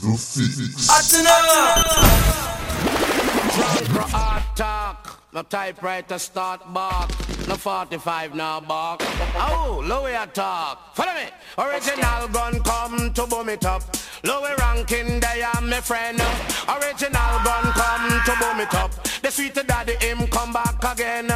The Fix. Drunk hard talk. No typewriter start bark. No 45 now bark. Oh, Louie talk. Follow me. Original gun come to boom it up. Louie Rankin they are my friend. Original gun come to boom it up. The sweet daddy him come back again.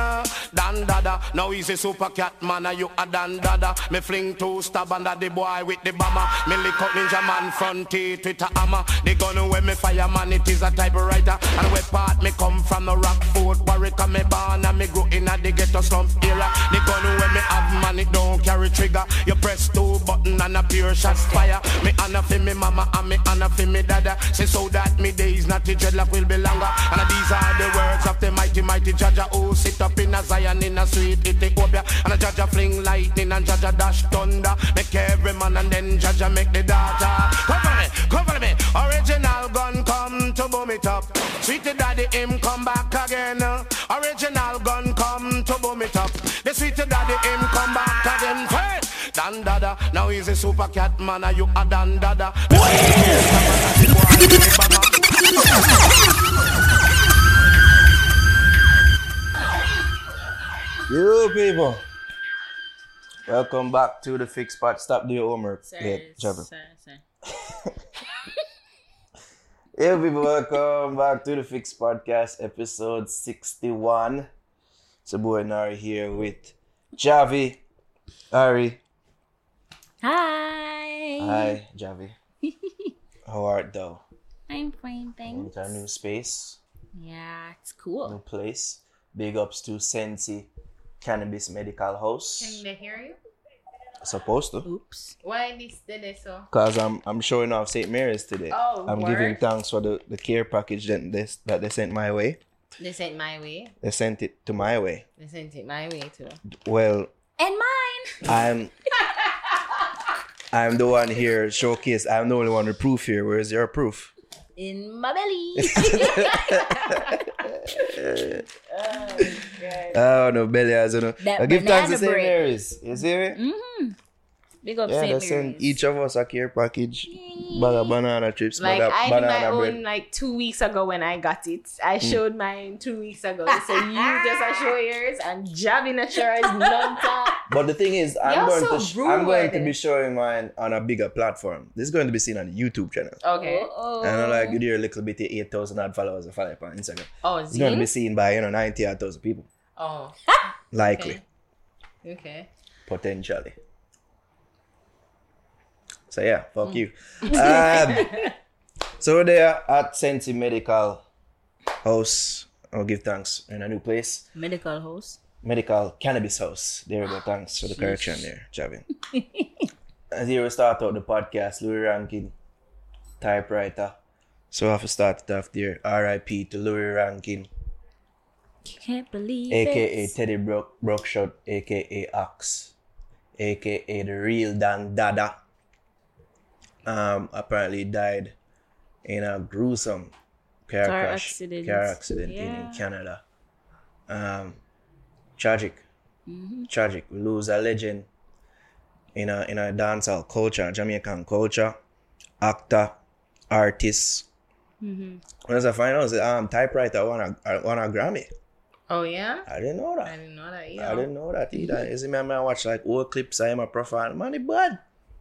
Don Dada. Now he's a super cat man. You a Don Dada. Me fling two stab under the boy with the bomber. Me lick up Ninjaman front teeth with a hammer. The gun where me fire man it is a typewriter. And where part me come from the rock fort Warwick and me born and me grow in a the ghetto slum era. The gun where me have man it don't carry trigger. You press two button and a pure shot fire. Me honor for me mama and me honor for me dada. Say so that me days not the dreadlock will be longer. And these are the words of the mighty mighty Jah Jah who sit up in a Zion in a sweet Ethiopia. And a Jah Jah fling lightning and Jah Jah dash thunder. Make every man and then Jah Jah make the data. Cover me, cover me. Original gun come to boom it up. Sweet daddy him come back again. Original gun come to boom it up. The sweet daddy him come back! Don Dada, now he's a super cat man, and you a Don Dada. You people, welcome back to the Fix Spot. Stop doing homework. Sir, Yeah, Trevor. sir, sir. Hey people, welcome back to the Fix Podcast, episode 61. It's a boy Naro here with Javi, Ari. Hi. Hi, Javi. How art thou? I'm fine, Into thanks. a new space, Yeah, it's cool. new place. Big ups to Sensi Cannabis Medical House. Can they hear you? Supposed to. Oops. Why this did it so? Cause I'm I'm showing off St. Mary's today. Oh, I'm word? giving thanks for the, the care package that they, that they sent my way. They sent my way. They sent it to my way. They sent it my way too. Well, And mine. I'm I'm the one here showcase. I'm the only one with proof here. Where's your proof? In my belly. Oh no, belly has no. That I give thanks to St. Mary's. You see me? mm-hmm. Big up Yeah, St. send each of us a care package. Bag of banana chips, Like bag of I did my banana own like two weeks ago when I got it. I Hmm. showed mine two weeks ago. So you just show yours and jabbing a sure is none. But the thing is, I'm You're going so to sh- I'm going to be showing mine on a bigger platform. This is going to be seen on the YouTube channel. Okay. Oh, And I'm like you do a little bit of 8,000 odd followers or follow on Instagram. Oh, It's going to be seen by, you know, 90,000 people. Oh, Likely. Okay. okay. Potentially. So yeah, fuck you. Um, so we're there at Sensi Medical House. I'll give thanks in a new place. Medical house. Medical Cannabis House. There we go. Thanks for the correction there, Javin. As here we start out the podcast, Louie Rankin, typewriter. So I have to start it off there. R.I.P. to Louie Rankin, You Can't believe aka it. Teddy Brook Brukshot, aka Ox, aka the real Don Dada. Um, apparently died in a gruesome car, Car crash, accident. car accident in, in Canada. Um, tragic, Mm-hmm. tragic. We lose a legend in a in a dancehall culture, Jamaican culture, actor, artist. Mm-hmm. When I find out, um, typewriter won a won a Grammy. Oh yeah. I didn't know that. I didn't know that either. I didn't know that either. You see me, I might watch like old clips I am a profile. Man, he bad.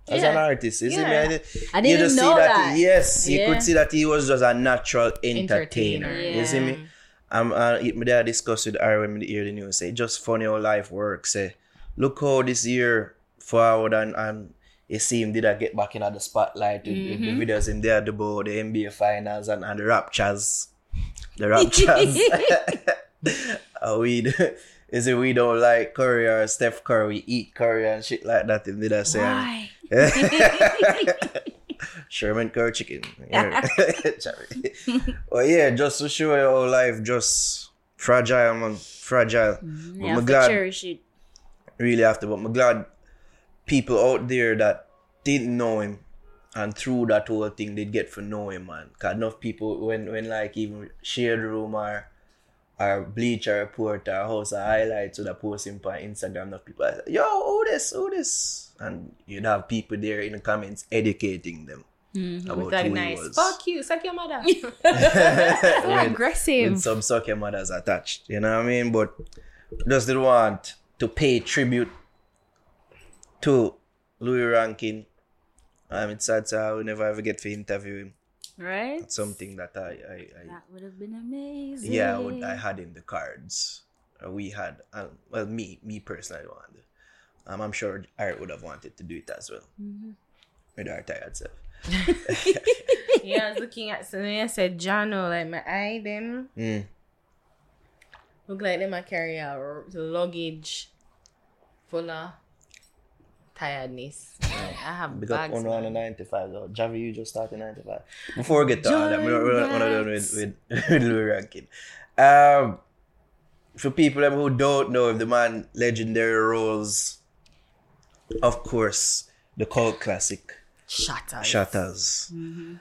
As Yeah. an artist, you me, Yeah. I, did, I you didn't just know see that. that. He, yes, you could see that he was just a natural entertainer. Entertainer, You see me? I'm uh, it- me there discuss with her when me hear the news. Say just funny how life works. Say, look how this year forward and and you see him did I get back in the spotlight with, with Mm-hmm. the videos in there about the NBA finals and, and the Raptors. The Raptors. uh, we is it we don't like Curry or Steph Curry, we eat Curry and shit like that. Him did I say? Why? Sherman Curry chicken. Yeah. Well, yeah, just to show you how life just fragile, man. Fragile. Mm-hmm. But You me have to glad, cherish it. really to. But I'm glad people out there that didn't know him and through that whole thing they get to know him, man. Cause enough people when when like even shared room or or bleacher report or house of highlights or the post him on Instagram, enough people are like, yo, who this, who this? And you'd have people there in the comments educating them. about Like who nice. he was. Fuck you. Suck your mother. with, Aggressive. with some soccer mothers attached. You know what I mean? But just didn't want to pay tribute to Louie Rankin. Um, it's sad so I will never ever get to interview him. Right? It's something that I, I, I That would have been amazing. yeah, I, would, I had in the cards. Uh, we had, uh, well, me, me personally wanted. Um, I'm sure Art would have wanted to do it as well. With our tired self. yeah, I was looking at something. I said, Jono, like my eye, them Mm. look like them. I carry a r- luggage full of tiredness. Like, I have Because bags. on man. on 95 though. Javi, you just started 95. Before we get to all that, we're, we're, we're not done with, with, with Louie Rankin. Um, for people who don't know if the man legendary roles, of course, the cult classic Shottas. Shottas.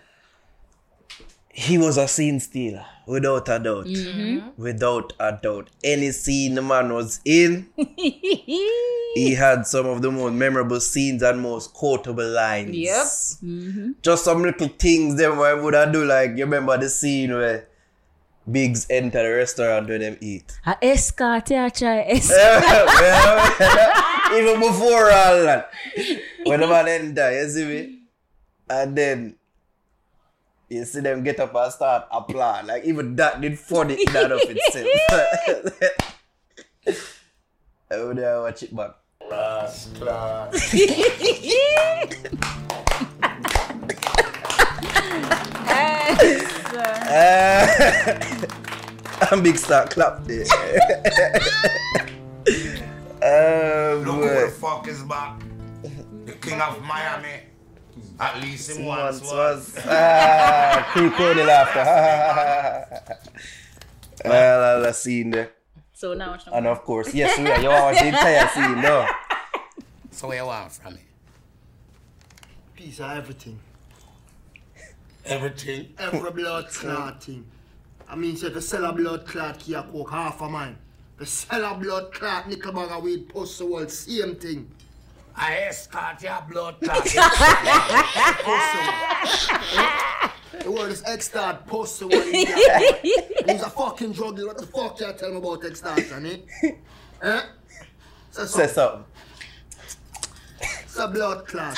He was a scene stealer, without a doubt. Mm-hmm. Without a doubt. Any scene the man was in, he had some of the most memorable scenes and most quotable lines. Yep. Mm-hmm. Just some little things them I would i do like you remember the scene where Biggs enter the restaurant where them eat. A escort, yeah, try escort. Even before all that. When the man enter, you see me? And then you see them get up and start applaud. Like even that did funny and of itself. I would have watch it back. Uh, and big start clap there. oh, Look who the fuck is back. The king of Miami. At least him once once was. was. Ah, creep on the laughter. well, I've seen there. So now it's And of course, yes, we are. You watch the entire scene, no? So where you want from me? Piece of everything. Everything. Every blood clot thing. I mean, say, if you sell a blood clot, key a coke, half a mine. If you sell a blood clot, nickel bag of weed, post the world, same thing. I escort your blood clot. The word is extort, post the world. He's a fucking drug dealer. What the fuck you tell me about extortion, eh? eh? Say Say something. something. It's a blood clot.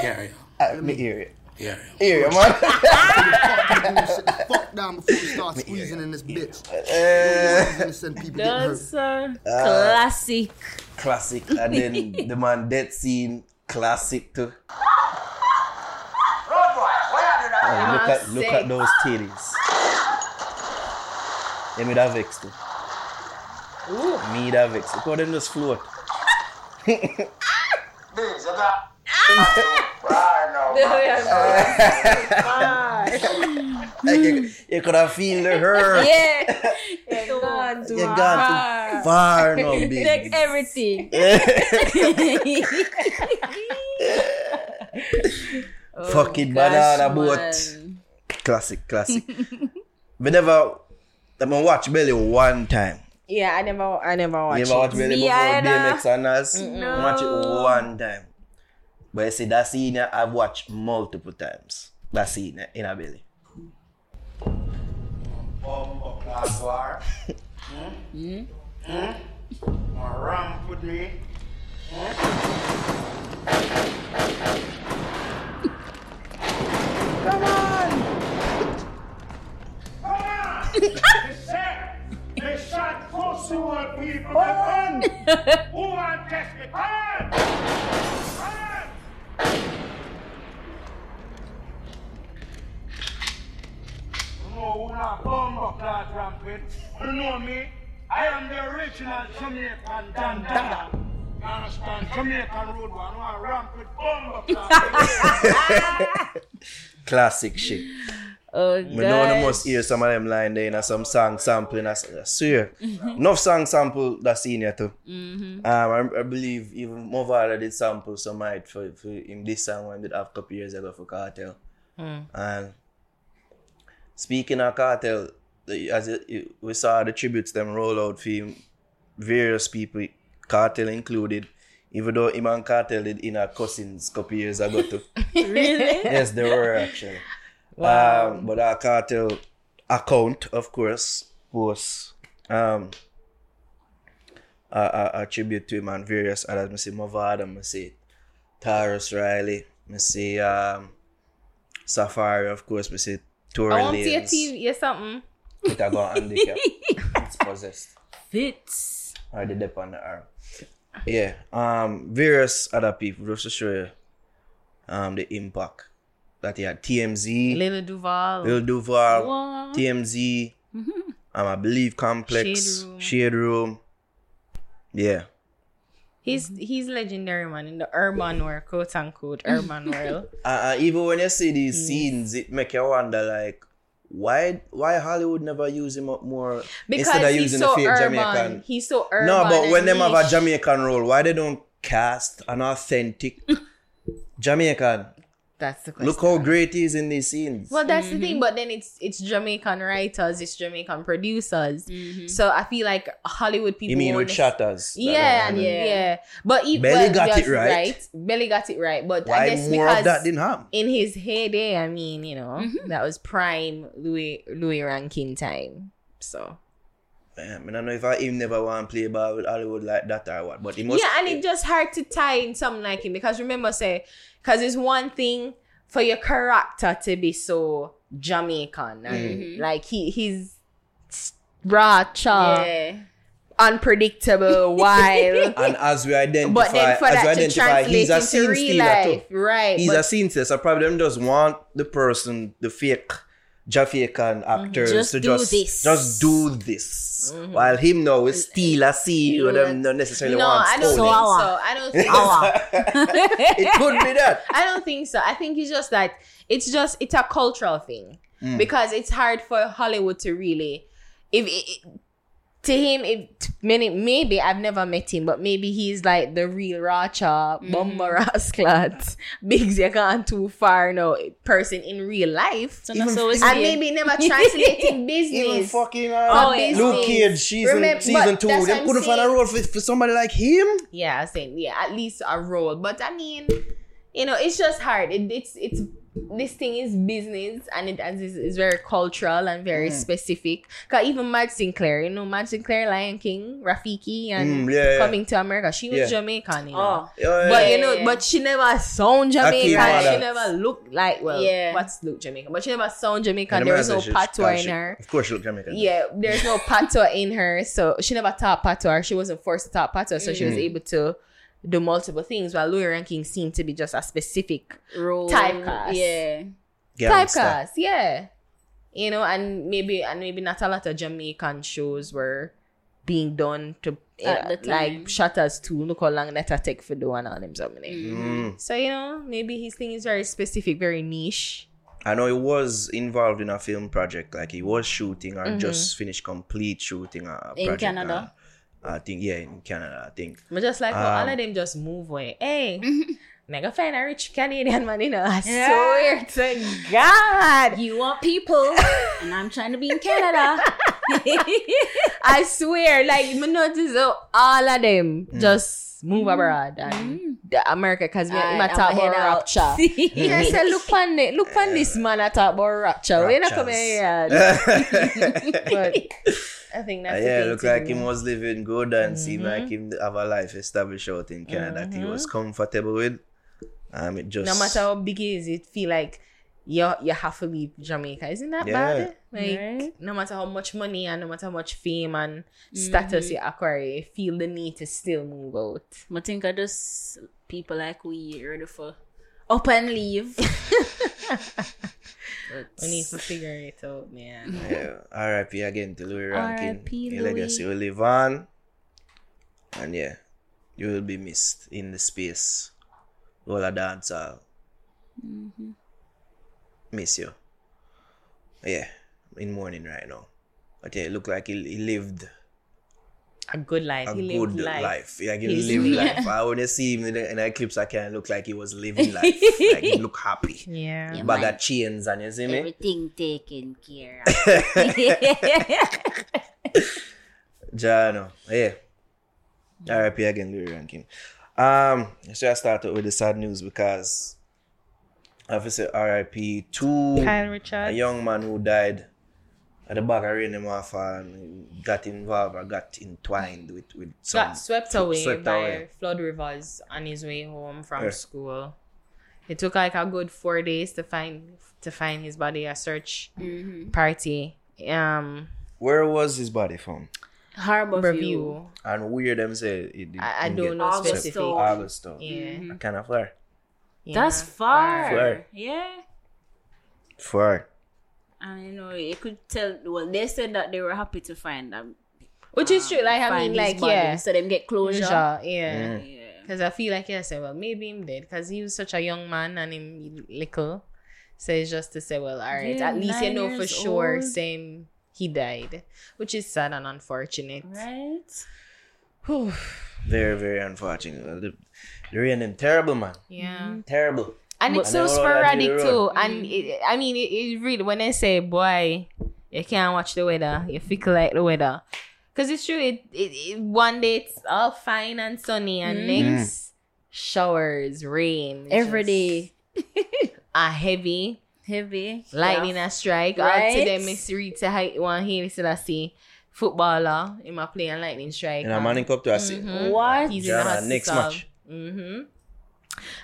Hear you. Let me hear it. Yeah. you. Hear you, man. Sit the fuck down before you start squeezing in this bitch. Uh, Innocent people getting hurt. Those are classic. Classic. And then the man dead scene, classic too. Oh, look at look at those titties. Let me that vex too. Me that vex. Look how them just float. Like you, mm. you could have feel the hurt. Yeah. You're gone too You gone too far now, Take big. everything. Fucking oh, banana boat. Classic, classic. but never, I'm gonna watch Belly one time. Yeah, I never, I never watched You ever watch it. Belly before. BMX and us? Watch it one time. But you see, that scene I've watched multiple times. That scene in a Belly. Bumbo class war. Hmm? Hmm? Want ramp with me? Come on! Come on! they said they shot close to what people Come on! Who want test me? Come on! Come on! Know who not bumbo clad rampant. You know me? I am the original Jamaican Don Dada. You understand? Jamaican road one. I want ramp with bumbo clad. Classic shit. Oh, We know the must hear some of them line there in some song sampling. I s- I swear. Mm-hmm. Enough song sample that scene here too. Mm-hmm. Um, I, I believe even Mavado did sample some might for, for him this song when did have a couple years ago for Cartel. Mm. And speaking of Cartel, as it, it- we saw the tributes them roll out for him, various people, Cartel included, Even though him and Cartel did in our cousins couple years ago too. Really? yes, they were actually. Um, but our Cartel account, of course, was um a, a, a tribute to him and various others. I see Mavado, I see Tarrus Riley, I see um Safari, of course, I see Tory I want to see a TV, yeah, something. It a got handicap. it's possessed. Fits. Or the dip on the arm. Yeah. Um various other people just to show you um the impact that he had. TMZ, Little Duval. Lil Duval, What? TMZ, um I believe Complex, Shade Room. Shade Room. Yeah. He's he's legendary man in the urban world, quote unquote urban world. Uh, uh, even when you see these scenes, it make you wonder like why why Hollywood never use him up more Because instead of using so the fake urban. Jamaican. He's so urban. No, but when and them have a. Jamaican role, why they don't cast an authentic Jamaican? That's the question. Look how great he is in these scenes. Well, that's the thing, mm-hmm. but then it's it's Jamaican writers, it's Jamaican producers. Mm-hmm. So I feel like Hollywood people. you mean with won't- Shottas? that Yeah, don't and handle- yeah. But he, Belly well, got it yes, right. Belly got it right. But I Why guess more because of that didn't happen? in his heyday, I mean, you know, mm-hmm. that was prime Louie Louie Rankin time. So Man, I don't know if I even never want to play ball with Hollywood like that or what, but he must. yeah, and it's eh. just hard to tie in something like him because remember, say, because it's one thing for your character to be so Jamaican and mm-hmm. like he he's raw, cha, yeah. unpredictable, wild. and as we identify, But then for as we that to identify, he's a into scene real life, too. right? He's but a scene stealer, so probably them just want the person, the fake Jamaican actors mm-hmm. Just to do just this. just do this. While him now is steal a scene, or them not necessarily no, want I don't think so. I don't think so. it could be that. I don't think so. I think it's just that it's just it's a cultural thing Mm. because it's hard for Hollywood to really if it, to him it many maybe I've never met him but maybe he's like the real Racha Mm. Bumba Rasclat Biggs you gone too far now person in real life So that's so it's and weird. maybe never translating Even business fucking For uh, business. Luke Cage season, Remember- season two, they what I'm couldn't find a role for, for somebody like him. yeah same yeah at least a role but i mean you know it's just hard it, it's it's this thing is business and it and it's, it's very cultural and very specific because even Madge Sinclair you know Madge Sinclair Lion King Rafiki and Mm, yeah, yeah. coming to America she was Yeah. Jamaican you know Oh. Yeah, but yeah. you know, Yeah. but she never sound Jamaican. Mother. She never looked like well, Yeah. what's look Jamaican? But she never sound Jamaican. And There was no said patois in she- her. Of course, she look Jamaican. Yeah, there's no patois in her, so she never taught patois. She wasn't forced to talk patois, so she Mm. was able to do multiple things. While Louie Rankin seemed to be just a specific Role. Typecast. Yeah. Gangster. typecast. Yeah, you know, and maybe and maybe not a lot of Jamaican shows were being done to At uh, like Shottas too. Look how long that I take for doing all them something. Mm. So you know, maybe his thing is very specific, very niche. I know he was involved in a film project, like he was shooting or Mm-hmm. just finished complete shooting a In project. Canada? I think yeah, in Canada, I think. But just like how all Um, of them just move away. Hey, mega find a rich Canadian man, you know. I Yeah. swear to God. You want people, and I'm trying to be in Canada. I swear, like, me notice how all of them Mm. just move abroad and the America because we Aye, I I'ma talk about out. rapture. yeah, say, look on it, look on this man I talk about rapture. We not come here. But I think that's Uh, yeah, thing look like do. him was living good and seemed Mm-hmm. like him have a life established out in Canada that he was comfortable with. Um, it just no matter how big it is, it feel like you you have to leave Jamaica. Isn't that Yeah. bad? Like Right. no matter how much money and no matter how much fame and status you acquire, you feel the need to still move out. I think I just people like we ready for up and leave. We need to figure it out, man. yeah, R.I.P. again to Louie Rankin. R.I.P. Your Louie. legacy will live on, and yeah, you will be missed in the space. All a dance hall. Mm-hmm. Miss you. Yeah, in mourning right now. But yeah, it look like he, he lived A good life. a he good lived life. life. Yeah, he He's- lived yeah. life. I when you see him in the, in the clips, I can look like he was living life. like he look happy. Yeah. Yeah, Bag man. of chains and you see me? Everything taken care of. Jano. Yeah. RIP again, Louie Rankin. Um, so I started with the sad news because obviously RIP to Kyle a young man who died at the back of Rainy Marfa and got involved or got entwined with, with some got swept away swept by away. flood rivers on his way home from Yeah. school. It took like a good four days to find to find his body. A search Mm-hmm. party. Um, Where was his body found? Harbor View. review. And where them say it did I- I didn't don't get know swept? specific. August Town. Yeah, Kind of far. Yeah. That's far. Far. Yeah. Far. And you know, you could tell. Well, they said that they were happy to find them. Which is true. Like I mean, like body, yeah, so them get closure. Closure, yeah. Mm. Yeah. Because I feel like, yeah, say, well, maybe him dead. Because he was such a young man and him little. So it's just to say, well, all right, Yeah, at least you know for sure, old. saying he died, which is sad and unfortunate. Right. Whew. Very, very unfortunate. The, the rain terrible, man. Yeah. Terrible. And it's And so they all had to sporadic too. And it, I mean, it, it really, when they say, boy, you can't watch the weather, you fickle like the weather. Because it's true, it, it, it one day it's all fine and sunny, and Mm. next, showers, rain. Every just day. A heavy. Heavy. lightning Yeah. a strike. All Right. to them is read to one here still I see footballer in my play and lightning strike. And I'm manning up to a Mhm. What? He's in the next match. Mm-hmm.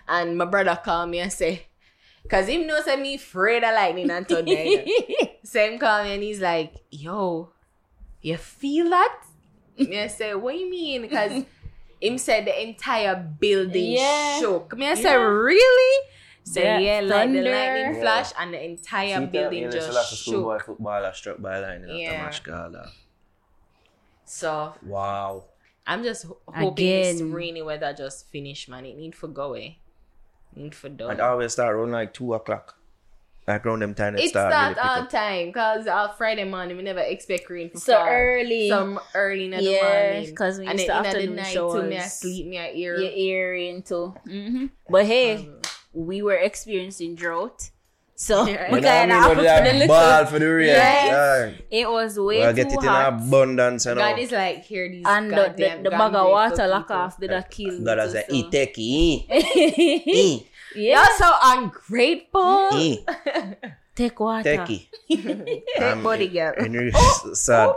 And my brother called me and say, Cause him knows that me afraid of lightning and thunder. Same call me and he's like, yo, you feel that? me I say, what you mean? Cause him said the entire building Yeah. shook. Me I say, really? Say Yeah, yeah, like the thunder. lightning Yeah. flash and the entire See, building tell- just Haile Selassie schoolboy shook. footballer struck by lightning after Yeah. match called. So Wow. I'm just ho- hoping this Again. rainy weather just finish, man. It need for go away. Need for done. It always start around like 2 o'clock. Like around them time it It's start not really pick all up. time because uh, Friday morning we never expect rain for So fall. early. Some early in the Yeah, morning. 'cause we and used then to in the afternoon night too, me I sleep, me I ear. Your ear into. hmm But hey, Um, we were experiencing drought. So Yeah. we You know what I kind mean? of But for the ball for the rain. Yes. Yeah. It was way Well, too get it in abundance and God all. is like, here these and the, goddamn the, the bag of water lock people. off did that kill me God I too, say, so. eat techie, eat, eat, yeah. You're so ungrateful. eat, Take water. techie. Take body girl. And you sad.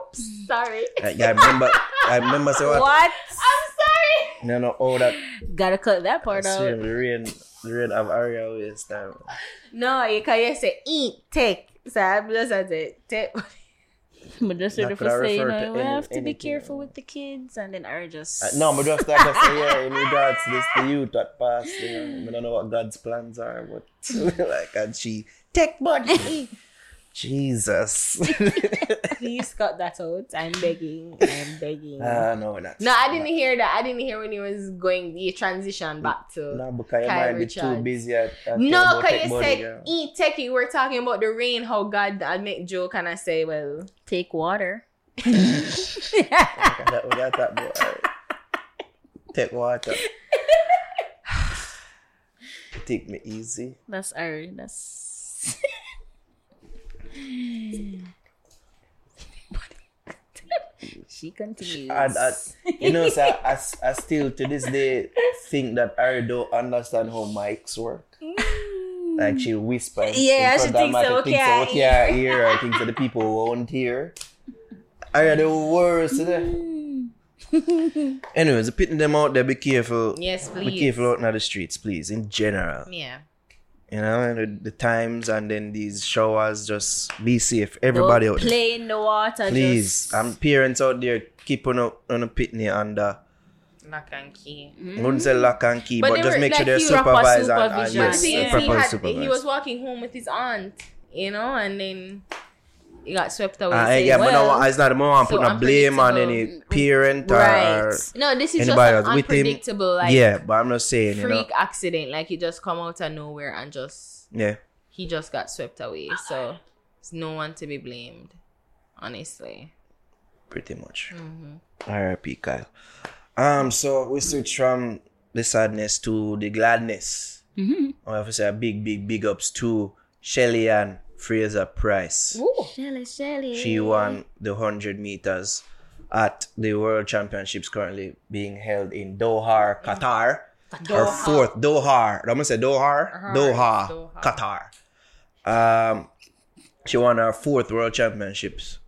Sorry. Uh, like, I remember, I remember say what? What? I'm sorry. No, no, oh, that. Gotta cut that part That's out. rain, the rain of area always time. No, you can just say eat, take. So I'm just at it. Take. But just sort of say, you know, to we any- have to be careful yeah. with the kids, and then I just Uh, no, but just like I say, yeah, in regards to this, the youth that passed, you know, I don't know what God's plans are, but like, and she, take body. Jesus. Please cut that out. I'm begging. I'm begging. Ah, no, that's no, I didn't hear that. I didn't hear when he was going. He transition back to. No, because mind be too busy at, at No, because you body, said girl. eat techie. We're talking about the rain. How God I make joke and I say, well, take water. Okay, that, that, that, boy. Take water. Take me easy. That's our that's. She continues. I, I, you know, so I, I, I still to this day think that I don't understand how mics work. Like she whispers. Yeah, she thinks so, think okay, so, okay, I hear. I think so the people won't hear. I the worst. eh? Anyways, pitting them out there, be careful. yes, please. Be careful out in the streets, please. In general, Yeah. You know, and the, the times and then these showers. Just be safe, everybody Don't out there. play in the water. Please, just... and parents out there, keep on a, on a pitney under. Uh, lock and key. I wouldn't say lock and key, But but, just were make sure like they're you- proper supervised and, uh, and yes, See, yeah. see, he, had, supervised. he was walking home with his aunt, you know, and then he got swept away. Uh, saying, yeah, but well, no, it's not the moment so putting a blame on any parent or, Right. or No, this is Anybody just an else with him? unpredictable, like yeah, but I'm not saying, you know, freak accident. Like you just come out of nowhere and just yeah. he just got swept away. So it's no one to be blamed, honestly. pretty much. Mm-hmm. R.I.P. Kyle. Um, so we switch from the sadness to the gladness. Mm-hmm. I have to say a big, big, big ups to Shelly-Ann Fraser-Pryce. Shelly, Shelly. She won the hundred meters at the World Championships currently being held in Doha, Qatar. Her fourth, Doha. I'm gonna say Doha. Doha. Doha. Qatar. Um, she won her fourth World Championships,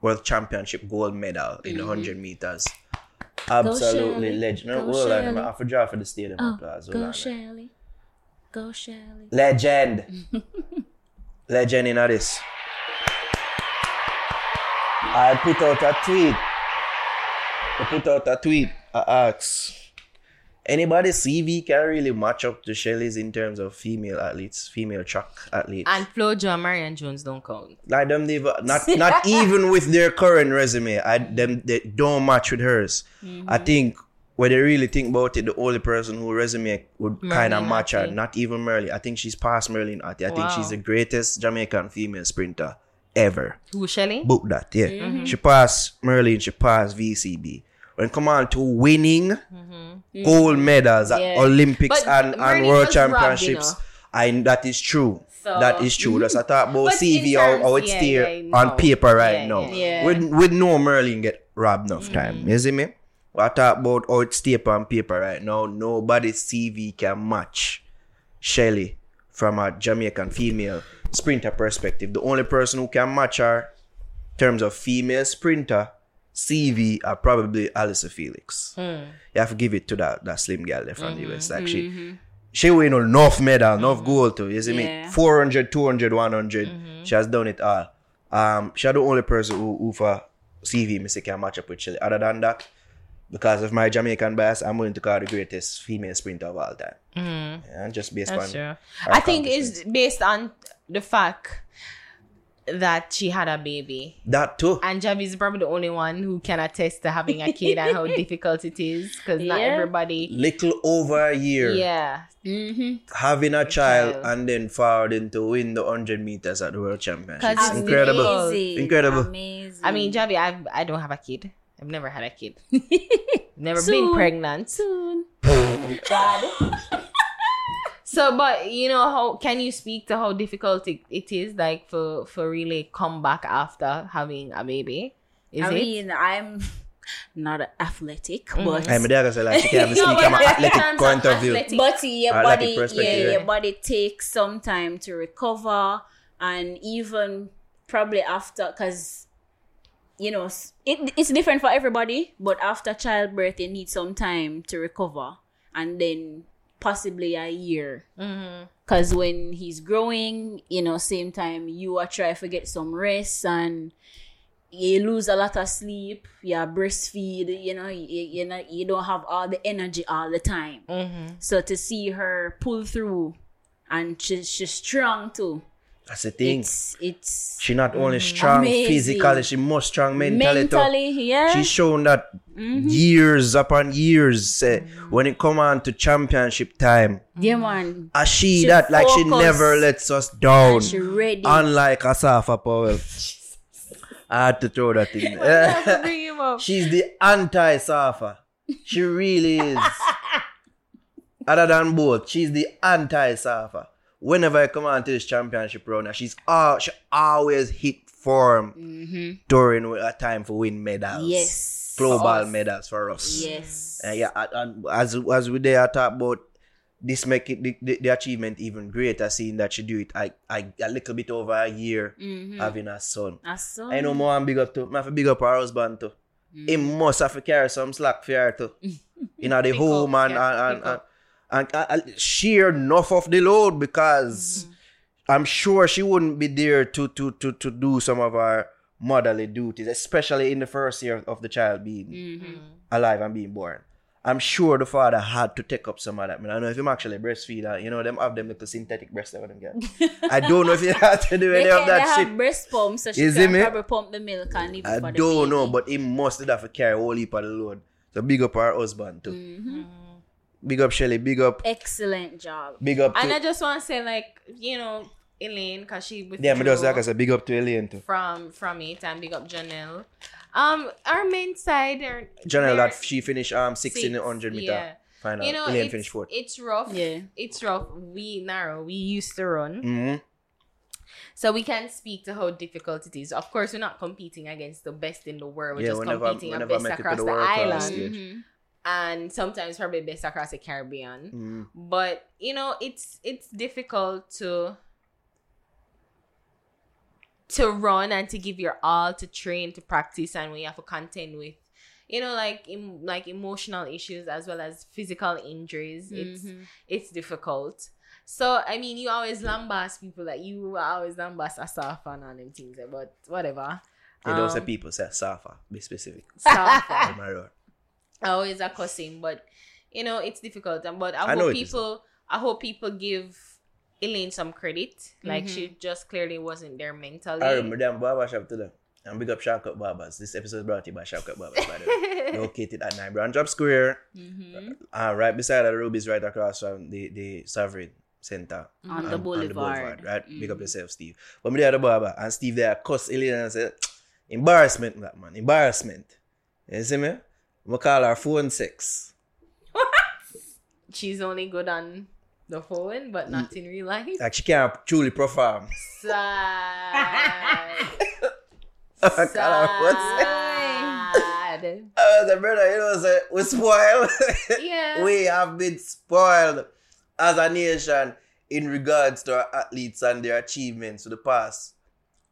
World Championship gold medal in the hundred meters. Absolutely Shirley. legend. Go Hold on, Shirley. I have to draw for the stadium Oh, applause. Hold go. Shelly. Go Shelly. Legend. Legend in this. I put out a tweet. I put out a tweet. I asked, anybody CV can really match up to Shelly's in terms of female athletes, female track athletes. And Flo Jo, Marion Jones don't count. like them, they not not even with their current resume. I them they don't match with hers. Mm-hmm. I think when they really think about it, the only person who resume would kind of match her. Not even Merlene. I think she's past Merlene Ottey. I think she's the greatest Jamaican female sprinter ever. Who, Shelly? Book that, yeah. Mm-hmm. She passed Merlene. She passed VCB. When it come on to winning mm-hmm. gold medals at Yeah. Olympics But and, and World was robbed, you Championships, know. I that is true. So- that is true. That's I talk about CV in how, it's yeah, there yeah, no. on paper right now. With with no Merlene get robbed enough mm-hmm. time. You see me? I talk about how it's there on paper right now. Nobody's CV can match Shelly from a Jamaican female sprinter perspective. The only person who can match her in terms of female sprinter CV are probably Allyson Felix. Hmm. You have to give it to that that slim girl there from the mm-hmm. US. Like she mm-hmm. she win enough medal, enough mm-hmm. gold too. You see me? Yeah. 400, 200, 100. She has done it all. Um, she the only person who, who for CV me say can match up with Shelly. Other than that, because of my Jamaican bias, I'm willing to call her the greatest female sprinter of all time. Mm. Yeah, just based That's on true. I think accomplishments. it's based on the fact that she had a baby. that too. And Javi is probably the only one who can attest to having a kid and how difficult it is because not everybody. Little over a year. Yeah. Mm-hmm. having a child child. and then forwarding to win the 100 meters at the world championships. 'Cause it's Incredible. Amazing. Incredible. Amazing. I mean, Javi, I I don't have a kid. I've never had a kid. Never Soon. been pregnant. soon. God. So, but you know, how can you speak to how difficult it, it is, like for for really come back after having a baby? Is I it? mean, I'm not athletic, mm-hmm. but I'm there say like she can't even No, speak from an athletic terms point of of view. but your body, yeah, perspective, your yeah. body takes some time to recover, and even probably after, because you know it, it's different for everybody. But after childbirth, you need some time to recover, and then possibly a year. Mm-hmm. Because when he's growing, you know, same time you are trying to get some rest and you lose a lot of sleep. You breastfeed. You know, you, you know, you don't have all the energy all the time. Mm-hmm. So to see her pull through, and she's she's strong too. That's the thing. It's it's She not only mm-hmm. strong Amazing. physically, she more strong mentally, too. mentally, yeah. She's shown that mm-hmm. years upon years eh, mm-hmm. when it come on to championship time. yeah, man. A she, She that like she never lets us down. And she ready. Unlike Asafa Powell. I had to throw that in. there. Bring him up. She's the anti Safa. She really is. Other than both, she's the anti Safa. Whenever I come on to this championship run, she's all, she always hit form during a time for win medals. Yes. Global medals for us. Yes. Uh, yeah, and- and as as we there I talk about this make it the, the, the achievement even greater, seeing that she do it I, I a little bit over a year having a son. I saw. I know more and big up to I have to big up her husband too. Mm. He must have to carry some slack for her too. You know the home and and, and, and, and, and share enough of the load because Mm-hmm. I'm sure she wouldn't be there to to to to do some of her motherly duties, especially in the first year of the child being Mm-hmm. alive and being born. I'm sure the father had to take up some of that. I, mean, I don't know if him actually breastfeed her. You know, them have them little synthetic breasts that them get. I don't know if he had to do They, any can, of they that have breast pumps, so she You see can me? probably pump the milk and leave it I for the don't know, but he must have to carry a whole heap of the load. So big up her husband too. Mm-hmm. Big up Shelly. Big up. Excellent job. Big up And to. I just want to say, like, you know, Elaine, because she withdrew yeah, me just like I said, big up to Elaine too. from from it, and big up Jonielle. Um, our main side, are Jonielle, that she finished um six, in the six, hundred meter yeah. final. You know, Elaine it's, finished fourth. it's rough. Yeah. It's rough. We narrow. We used to run. hmm So we can speak to how difficult it is. Of course, we're not competing against the best in the world. We're Yeah, just whenever- competing whenever I against make across the the, world class island. Mm-hmm. And sometimes probably best across the Caribbean. Mm. But you know, it's it's difficult to to run and to give your all to train to practice and when you have to contend with you know like em- like emotional issues as well as physical injuries it's Mm-hmm. it's difficult so i mean you always lambast people like you always lambast Asafa and all them things but whatever You know, say Um, people say Safa, be specific. Safa. Am I always a cussing, but you know it's difficult. But I, I hope people, I hope people give Elaine some credit. Like Mm-hmm. she just clearly wasn't there mentally. I remember them barber shop today. And big up Shark Barbers. This episode is brought to you by Shark Barbers, by the way. Located at 9 Brown Job Square. Mm-hmm. Uh, right beside the Ruby's right across from the, the Sovereign Center. On the on- boulevard. right? Big up yourself, Steve. But me there the barber and Steve there cuss Elena and said, embarrassment, that man, embarrassment. You see me? I'm call her phone sex. She's only good on the phone, but not in real life. Like she can't truly perform. Sad. I call her phone. Sad. I was a brother, you know, say, we spoiled. Yeah. we have been spoiled as a nation in regards to our athletes and their achievements for the past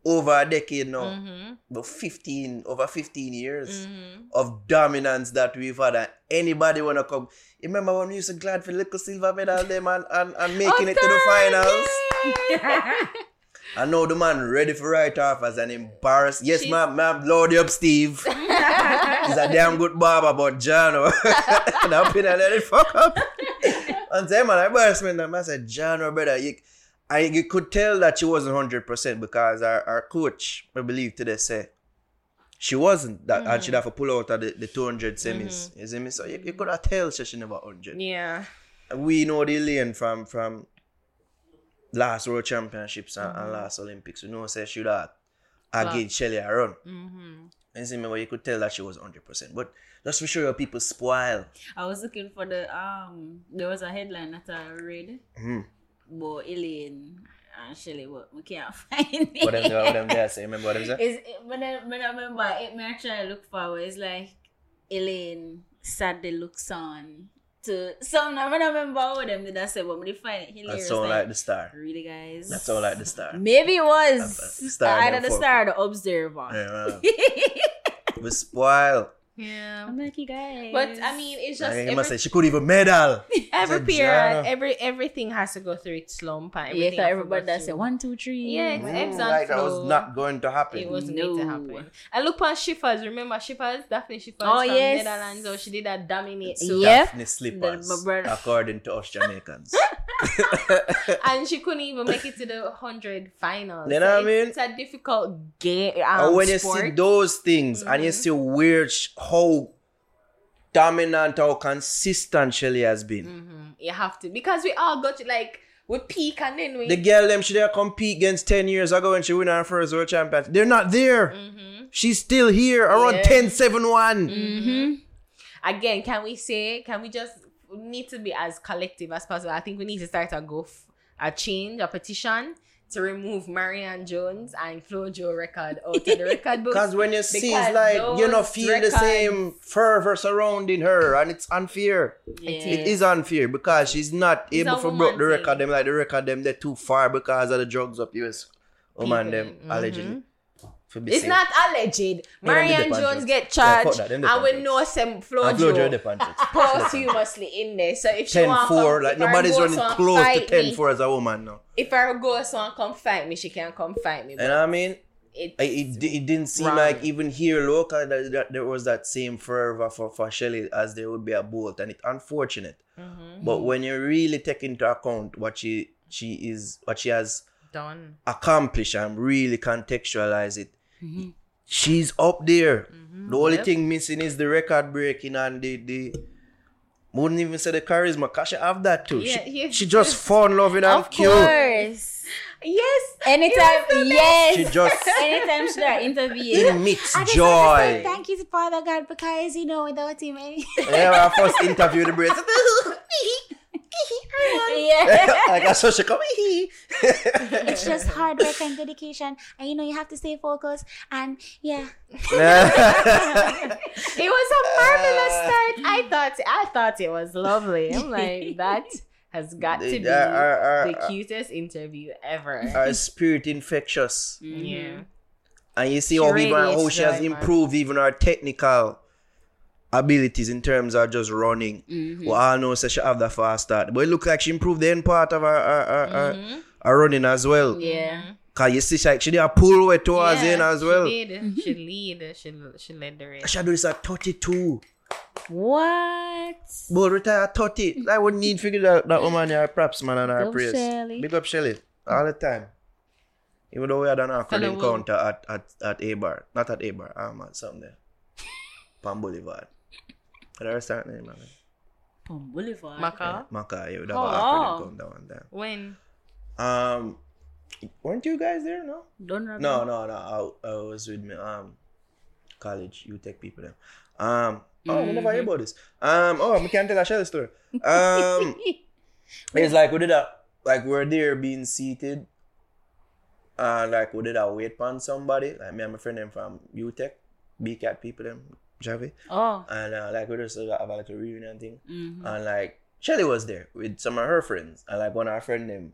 over a decade now. Mm-hmm. About 15, over 15 years Mm-hmm. of dominance that we've had. And anybody want to come. You remember when we used to glad for little silver medal them and, and, and making it to the finals? I know the man ready for right off as an embarrass. Yes, She's- ma'am, ma'am, load up, Steve. He's a damn good barber, but Jano. and I'm gonna let it fuck up. and say, man, embarrassment. I said, Jano, brother, you, I, you could tell that she wasn't 100% because our, our coach, I believe today, say she wasn't. That And she'd have to pull out of the, the 200 semis. You see me? So you, you could have tell she, she never 100 Yeah. we know the lane from from last World Championships and, Mm-hmm. and last Olympics. We know say she that against Shelly a run. Mm-hmm. And see me you could tell that she was hundred percent. But just for sure your people spoil. I was looking for the um. There was a headline that I read Mhm. About Elaine and Shelly, but we can't find it. What them what them there say? Remember what them say? Is it, when I, when I remember it, try to look for it's like Elaine sadly looks on to some. I don't remember what them did I say, but dey find it hilarious. sound like, like the star. really, guys. That sound like the star. Maybe it was the star either the star or the observer. Yeah, we spoil. Yeah. I'm like you guys. But I mean, it's just Like, you every, must say she could even medal. every period, every everything has to go through its slump and yeah, everything. 'cause has to everybody does that say one, two, three. Yeah, it's ebbs and like that was not going to happen. It wasn't going to happen. And look on Schippers. Remember Schippers? Dafne Schippers Oh, from yes. Netherlands. Oh, she did that dominate. So, Yeah. Daphne slippers, my brother- according to us Jamaicans. And she couldn't even make it to the 100 finals. You know what I mean? It's a difficult game. Um, and when you see those things and you see where sh- how dominant, how consistent Shelly has been. Mhm. You have to. Because we all got to, like, we peak and then we. The girl them she did compete against 10 years ago when she won her first world championship. They're not there. Mhm. She's still here around Yeah. 10 7 1. Mm-hmm. Again, can we say, can we just we need to be as collective as possible? I think we need to start a go, f- a change, a petition to remove Marion Jones and Flojo record out of the record book. Because when you see it's like you know those feel the same fervor surrounding her and it's unfair. Yeah. It is unfair because she's not It's able to woman break the record them like the record them they're too far because of the drugs up US. Woman them People, allegedly. Mm-hmm. It's safe. not alleged. Yeah, Marion Jones get charged, fuck that, them and we know some And Flojo the punches. posthumously in there. So if she 10 want 4, like nobody's running close to 10 4 as a woman now. If her ghost want come fight me, she can come fight me. You know what I mean? it, It, it, didn't seem wrong. like even here local that, that there was that same fervor for, for Shelly as there would be a Bolt, and it's unfortunate. Mm-hmm. But when you really take into account what she she is, what she has done. accomplished, and really contextualize it, she's up there. The only Yep. thing missing is the record breaking and the the. Wouldn't even say the charisma, cause she have that too. Yeah, she, yeah. she just fun loving and Of cute. course. Yes. Anytime, yes. She just Anytime she there interview. emits joy. Thank you to Father God because you know without him, eh? Yeah, our first interview the brace. yeah. like a social come. It's just hard work and dedication, and you know you have to stay focused. And yeah, It was a marvelous uh, start. I thought I thought it was lovely. I'm like, that has got to be Our- our- our- the cutest interview ever. Our spirit infectious. yeah. And you see She how even how she has improved even our technical abilities in terms of just running. Mm-hmm. We all know so she have the fast start. But it look like she improved the end part of her, her, her, Mm-hmm. her running as well. Yeah. Cause you see she, like, she did a pull way towards the end as well. She did. She lead. She she led the race. She do this at 32. What? But retire at 30. I wouldn't need figure that, that woman her props man and her Big praise. Shelly. Big up Shelly. All the time. Even though we had an awkward encounter at, at, at A bar. Not at A bar, um at something. Pan Boulevard. What the restaurant name, man? Palm Boulevard. Maka. Maca, yeah, we have Oh. an awkward encounter one time. When? Um weren't you guys there, no? Don't know. No, no, no. I, I was with me um college, you tech people them. Um oh we never hear about this. Um oh I can't tell a Shelly story. Um it's like we did a like we're there being seated and like we did a wait on somebody, like me and my friend them from UTech, BCAT people them, Javi. Oh. And uh, like we just have a little reunion thing. Mm-hmm. And like Shelly was there with some of her friends. And like one of her friend them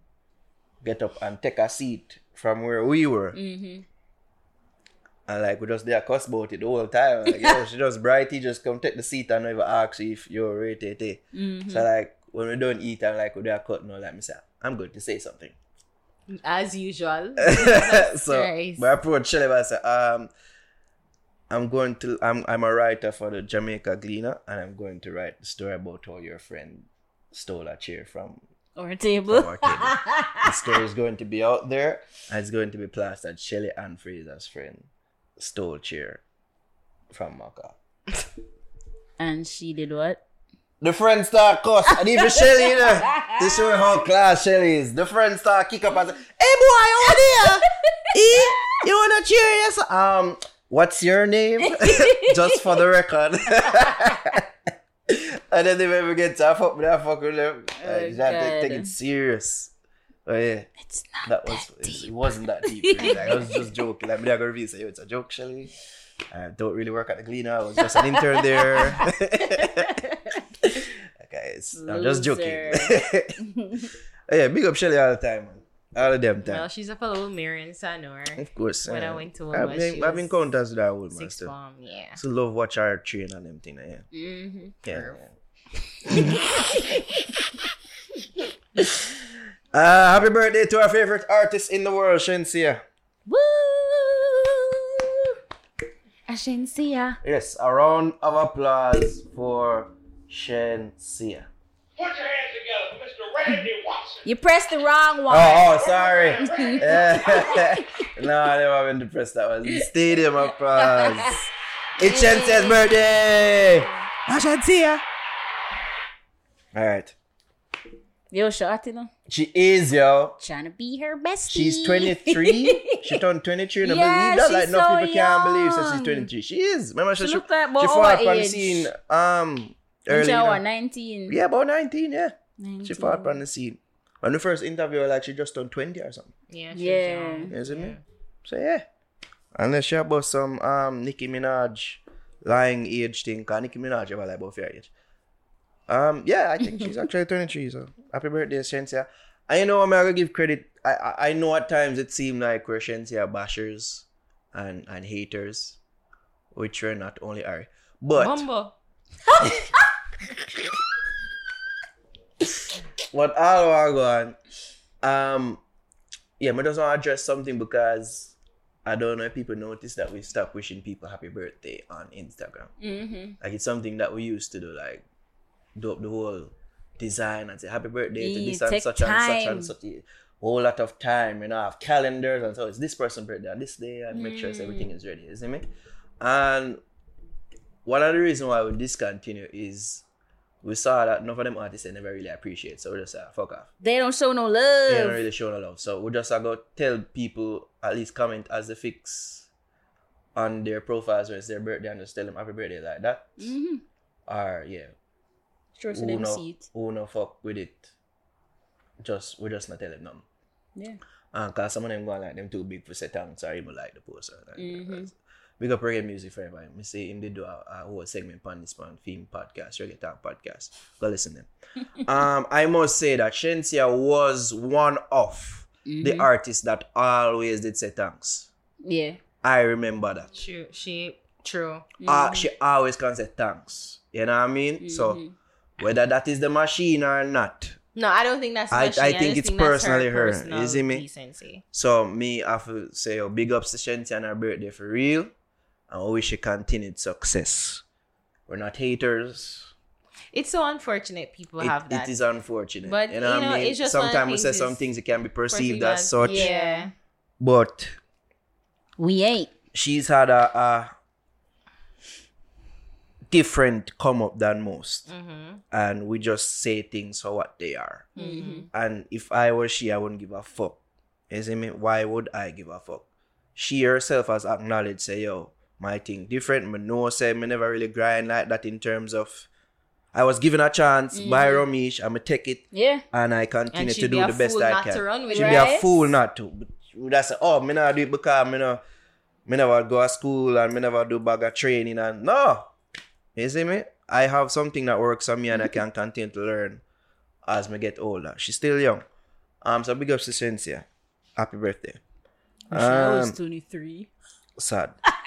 get up and take a seat from where we were. Mm-hmm. And like we just there cuss about it the whole time. Like, yo, she just brighty just come take the seat and never ask you if you're rated. Mm-hmm. So like when we don't eat and like we do a cut now, like me say, I'm good to say something. As usual. so but I approached Shelly and I said, um I'm going to I'm I'm a writer for the Jamaica Gleaner and I'm going to write the story about how your friend stole a chair from Or table. from our table. the story is going to be out there and it's going to be plastered. Shelly and Fraser's friend stole chair from Maka. and she did what? The friend start cuss and even Shelly, you know, this show how class Shelly is. The friend start kick up and say, Hey boy, over there! eh? You wanna cheer yes? Um, what's your name? Just for the record. and then they never get to fuck with that fuck with them. Oh, have to take it serious. Oh yeah. It's not. That was it wasn't that deep. Really. Like, I was just joking. Like, me, I gonna say, it's a joke, Shelly. I don't really work at the Gleaner. I was just an intern there. Guys, I'm just joking. Oh, yeah, big up Shelly all the time, man. All of them time. Well, she's a fellow Marion Sanor. of course. when I uh, went to I've been, she I've was encounters with that woman Sixth still. form, yeah. So love watch her train and them thing. Yeah. Mm-hmm. Yeah. yeah. uh, happy birthday to our favorite artist in the world, Shenseea. Woo! Ashensia. Yes, a round of applause for Shenseea. Put your hands together for Mr. Randy Watson. You pressed the wrong one. Oh, oh sorry. No, I never meant to press that one. The stadium applause. It's Shenseea's birthday. Shenseea. All right. Yo, shot, you know. She is, yo. Trying to be her bestie. She's 23. she turned 23 and I Yeah, believe that. Like, no so people can't believe that she's 23. She is. Remember, she, She she, like she about fought our on the age. scene um, early. You know. 19. Yeah, about 19, yeah. 19. She fought on the scene. When the first interview, like, she just turned 20 or something. Yeah, she Yeah. was young. Isn't it? So yeah. Unless she about some um Nicki Minaj lying age thing, cause Nicki Minaj ever lie about fair age. Um yeah, I think she's actually 23, so happy birthday, Shenseea. And you know I'm gonna give credit. I, I I know at times it seemed like we're Shenseea bashers and, and haters, which we're not only are. But Bumbo. what all are going um yeah I just want to address something because I don't know if people notice that we stopped wishing people happy birthday on Instagram. Mm-hmm. Like it's something that we used to do, like do up the whole design and say happy birthday to this and such and such time. and such a whole lot of time, you know, have calendars and so it's this person's birthday on this day and make sure Mm. everything is ready, isn't it? And one of the reasons why we discontinue is we saw that none of them artists they never really appreciate, so we just say fuck off. They don't show no love. They don't really show no love. So we just uh, go tell people at least comment as the fix on their profiles when it's their birthday and just tell them happy birthday like that. Mm-hmm. Or yeah, Sure, so who them no, see it. who no fuck with it. just we just not tell them nothing. Yeah. Uh, cause some of them going like them too big for set down, so I even like the poster. Like, Mm-hmm. Big up reggae music forever. Me say him did do a, a whole segment on this man theme podcast, reggae talk podcast. Go listen them. um, I must say that Shenseea was one of Mm-hmm. the artists that always did say thanks. Yeah. I remember that. She, she, true. Uh, she always can say thanks. You know what I mean? So whether that is the machine or not. No, I don't think that's. I- machine. I think just it's that's personally her. personal You see me? Decency. So me have to say oh, big ups to Shenseea on her birthday for real. And we wish she continued success. We're not haters. It's so unfortunate people It, have that. it is unfortunate. But, you know, you know, I mean? it's just one of the Sometimes we say some things it can be perceived perceived as as- such. Yeah. But We ain't. she's had a, a different come up than most. Mm-hmm. And we just say things for what they are. And if I were she, I wouldn't give a fuck. You see me? Why would I give a fuck? She herself has acknowledged, say, yo, my thing different. Me know, say, me never really grind like that in terms of. I was given a chance by Romeich, I'ma take it, Yeah. and I continue she'd to do the best I can. to run with She'd be a fool not to. That's oh, me not do it because me no, me never go to school and me never do bag of training and no. You see me? I have something that works on me and I can continue to learn as me get older. She's still young. Um, so big ups to Cynthia. Happy birthday. I was Um, 23. sad.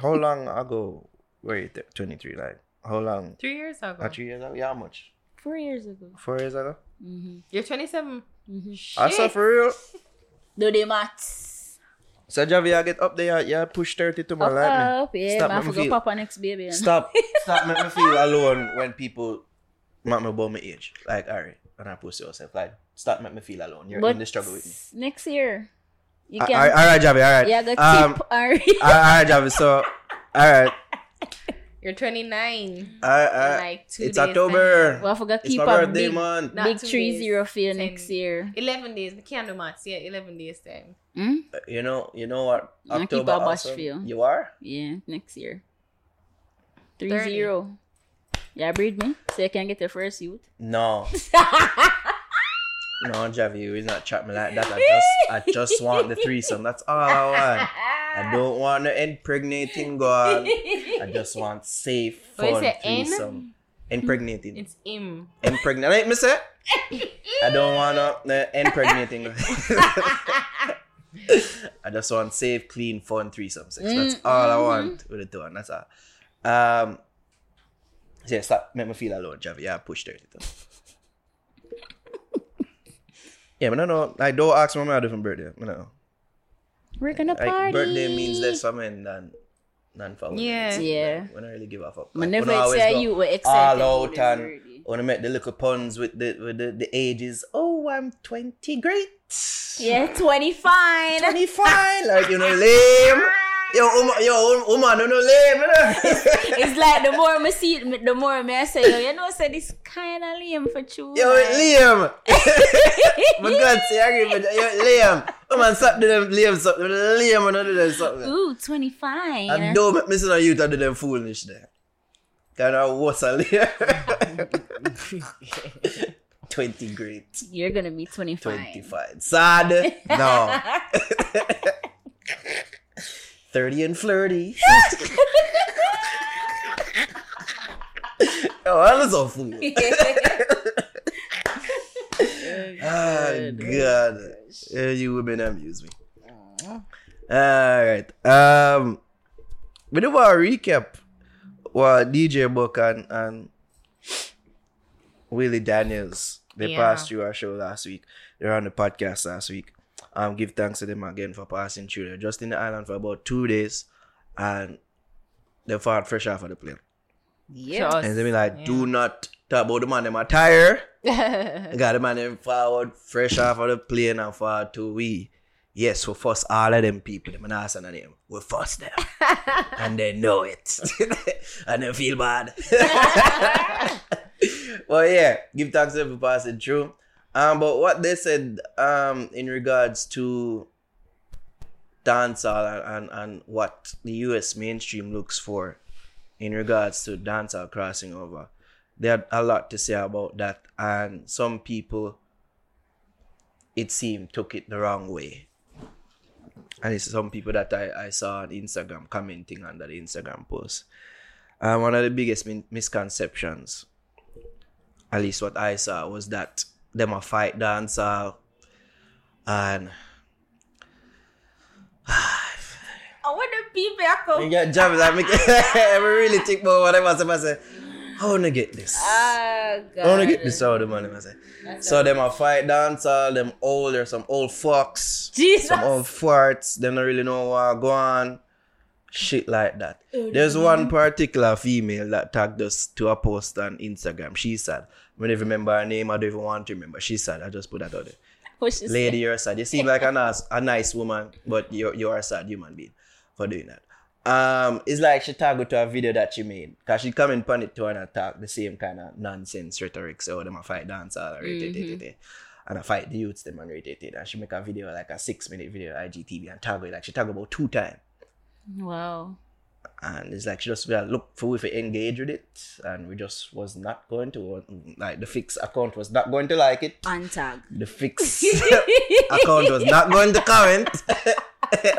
How long ago were you there? 23, like, how long? Three years ago. Uh, three years ago? Yeah, how much? Four years ago. Four years ago? Mm-hmm. You're 27. Mm-hmm. Ah, I saw for real. Do the maths. So Javi, I get up there, yeah, push 30 to my Up, lightning. up. Yeah, Stop man, make me forgot feel- Papa next baby. and- Stop, stop make me feel alone when people make me about my age. Like, alright, and I post yourself, like, stop make me feel alone. You're in the struggle with me. next year, you can. right, alright, Javi, alright. yeah, the um, tip. Ari. alright, Javi, so, alright, You're 29. alright, alright. Like two It's days October. well, I forgot It's keep my a birthday big, month. Not big two three days, zero for next year. 11 days. We can't do maths. Yeah, 11 days time. Hmm? You know, you know what? I keep October also- feel. You are? Yeah, next year. Three 30. zero. Yeah, breed me so you can get the first youth. No. no, Javi, is not chat me like that. I just I just want the threesome. That's all I want. I don't want no impregnating God. I just want safe, What fun say, N? threesome. Impregnating. It's im. Impregnate me say? I don't want no, no impregnating. I just want safe, clean, fun threesome sex. That's all I want with the two, and that's all. Um, so yeah, stop. Make me feel alone, Javi. Yeah, push 32. Yeah, but no, no. Like, don't ask me what I do for birthday. I know. We're gonna Like, party. birthday means less for men than than for women. Yeah. It's- Yeah. We don't really give a fuck. I Like, never we don't always say go you were excited. all out and birthday. want to make the little puns with the with the, the ages. Oh, I'm 20, great. Yeah, twenty fine. 25, like, you know, lame. Yo, um, yo, um, woman, you know, lame. It's like the more me see it, the more I say, yo, you know, say this kind of lame for you. yo, Liam. For God's sake, I agree with you. Yo, Liam. Woman, stop doing them Liam something. Liam, and do them something. Ooh, twenty fine. And don't make me see no youth and do them foolish there. Kind of what's a Liam. 20 great. You're gonna be twenty five. 25. Sad? No. 30 and flirty. oh, that was a fool. oh, God. Yeah, you women amuse me. Alright. Um, we do to recap what DJ Buck and, and Willie Daniels they Yeah. passed through our show last week. They're on the podcast last week. Um, give thanks to them again for passing through. They're just in the island for about two days, and they fought fresh off of the plane. Yeah. And they be like, do not talk about the man them attire. Got the man them forward fresh off of the plane and forward to we. Yes, we fuss all of them people. Them not say no name. We fuss them. and they know it. and they feel bad. well, yeah, give thanks to them for passing through. Um, but what they said um in regards to dancehall and, and, and what the US mainstream looks for in regards to dancehall crossing over, they had a lot to say about that, and some people it seemed took it the wrong way. And it's some people that I, I saw on Instagram commenting under the Instagram post. And one of the biggest min- misconceptions, at least what I saw, was that them a fight dancer and I want to be back come. you get jobs that make I really think about what I must have say. I wanna get this? Ah, God. I wanna get this out of the money, I say. So them a fight dancer, them old, there's some old fucks, Jesus. some old farts, them don't really know what go on. Shit like that. There's one particular female that tagged us to a post on Instagram. She said, I don't even remember her name, I don't even want to remember. She said, I just put that out there. What she Lady, you're sad. You seem like a nice, a nice woman, but you're you're a sad human being for doing that. Um, it's like she tagged to a video that she made. Cause she come in upon it to and attack the same kind of nonsense rhetoric. So them a fight dance all mm and I fight the youths them and rate it. And she make a video like a six minute video IGTV and tag it like she tag about two times. Wow. And it's like she just well, look for if we engage with it, and we just was not going to like the fix account was not going to like it Untag. the fix account was not going to comment.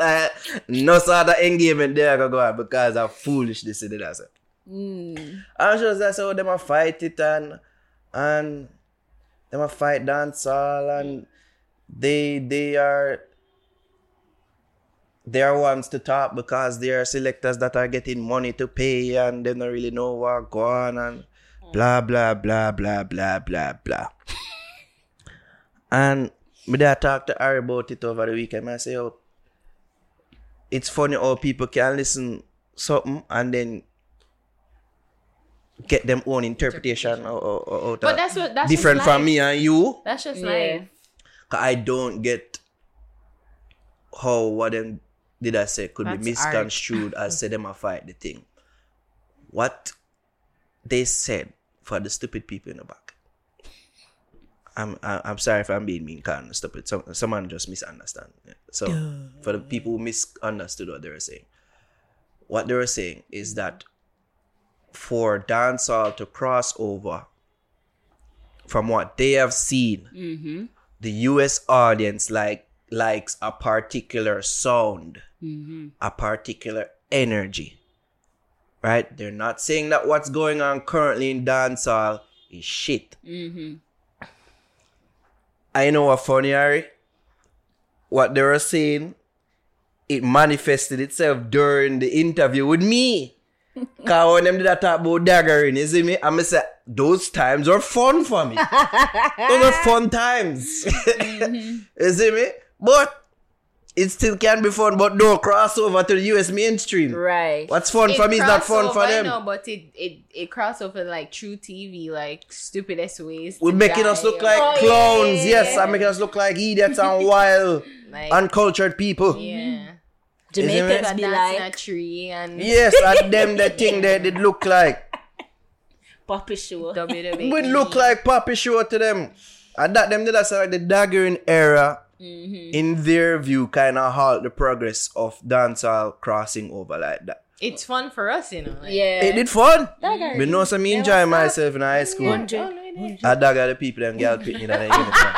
Uh, no sort of engagement there gonna go on because of foolishness in it. I said. Mm. And she was like, so them a fight it and and them a fight dance all and they they are they are ones to talk because they are selectors that are getting money to pay and they don't really know what go on and mm. blah blah blah blah blah blah blah. and me there talk to her about it over the weekend. I say, oh, it's funny how people can listen something and then get them own interpretation or, or, or out But of- that's what that's different just from me and you. That's just Yeah. life. 'Cause I don't get how what them did I say could be That's art. misconstrued as say them a fight the thing. What they said for the stupid people in the back. I'm I'm sorry if I'm being mean, kind of stupid. Some, someone just misunderstand. So for the people who misunderstood what they were saying, what they were saying is that for dancehall to cross over from what they have seen, mm-hmm. the U.S. audience like likes a particular sound, Mm-hmm. a particular energy. Right? They're not saying that what's going on currently in dancehall is shit. Mm-hmm. I know what funny, Harry. What they were saying, it manifested itself during the interview with me. Cause when them did that talk about daggering, you see me? I'm say those times were fun for me. those fun times. Mm-hmm. you see me? But it still can be fun, but no crossover to the US mainstream. Right. What's fun for me is not fun for crossover, them. No, but it it it crossover like true TV, like stupidest ways. We're to making us look or- like Oh, clowns. yeah. Yes, I'm making us look like idiots and wild, like uncultured people. yeah. Mm-hmm. Jamaicans Got be dancing a tree and Yes, and them the thing they did look like. Poppy show. WWE. would look like Poppy Show to them. And that them did that like the daggering era, in their view, kind of halt the progress of dancehall crossing over like that. It's fun for us, you know. Like, Yeah. It did fun. But no, some me enjoy myself in high school. Oh. I dagger the people and girl pick me that in uniform.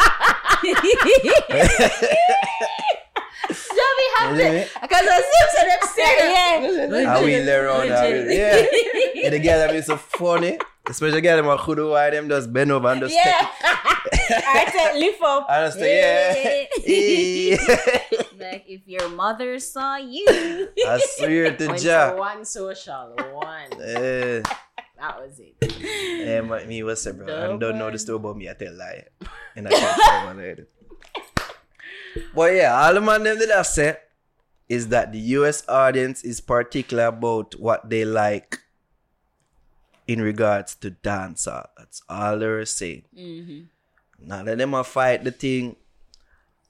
Don't be happy. You see me? Because I see them them serious. I wheel them around. I wheel- Yeah. And the girl them is so funny. Especially girl them a kudu why them just bend over and just Yeah. take I said lift up. I just say, yeah. like if your mother saw you. I swear to Jah. one social, one. Eh, That was it. eh, my- me was say, bro. I don't know the story about me. I tell lie. And I can't tell one of it. But yeah, all the man them that I said is that the US audience is particular about what they like in regards to dancer. That's all they're saying. Mm-hmm. Not that them a fight the thing.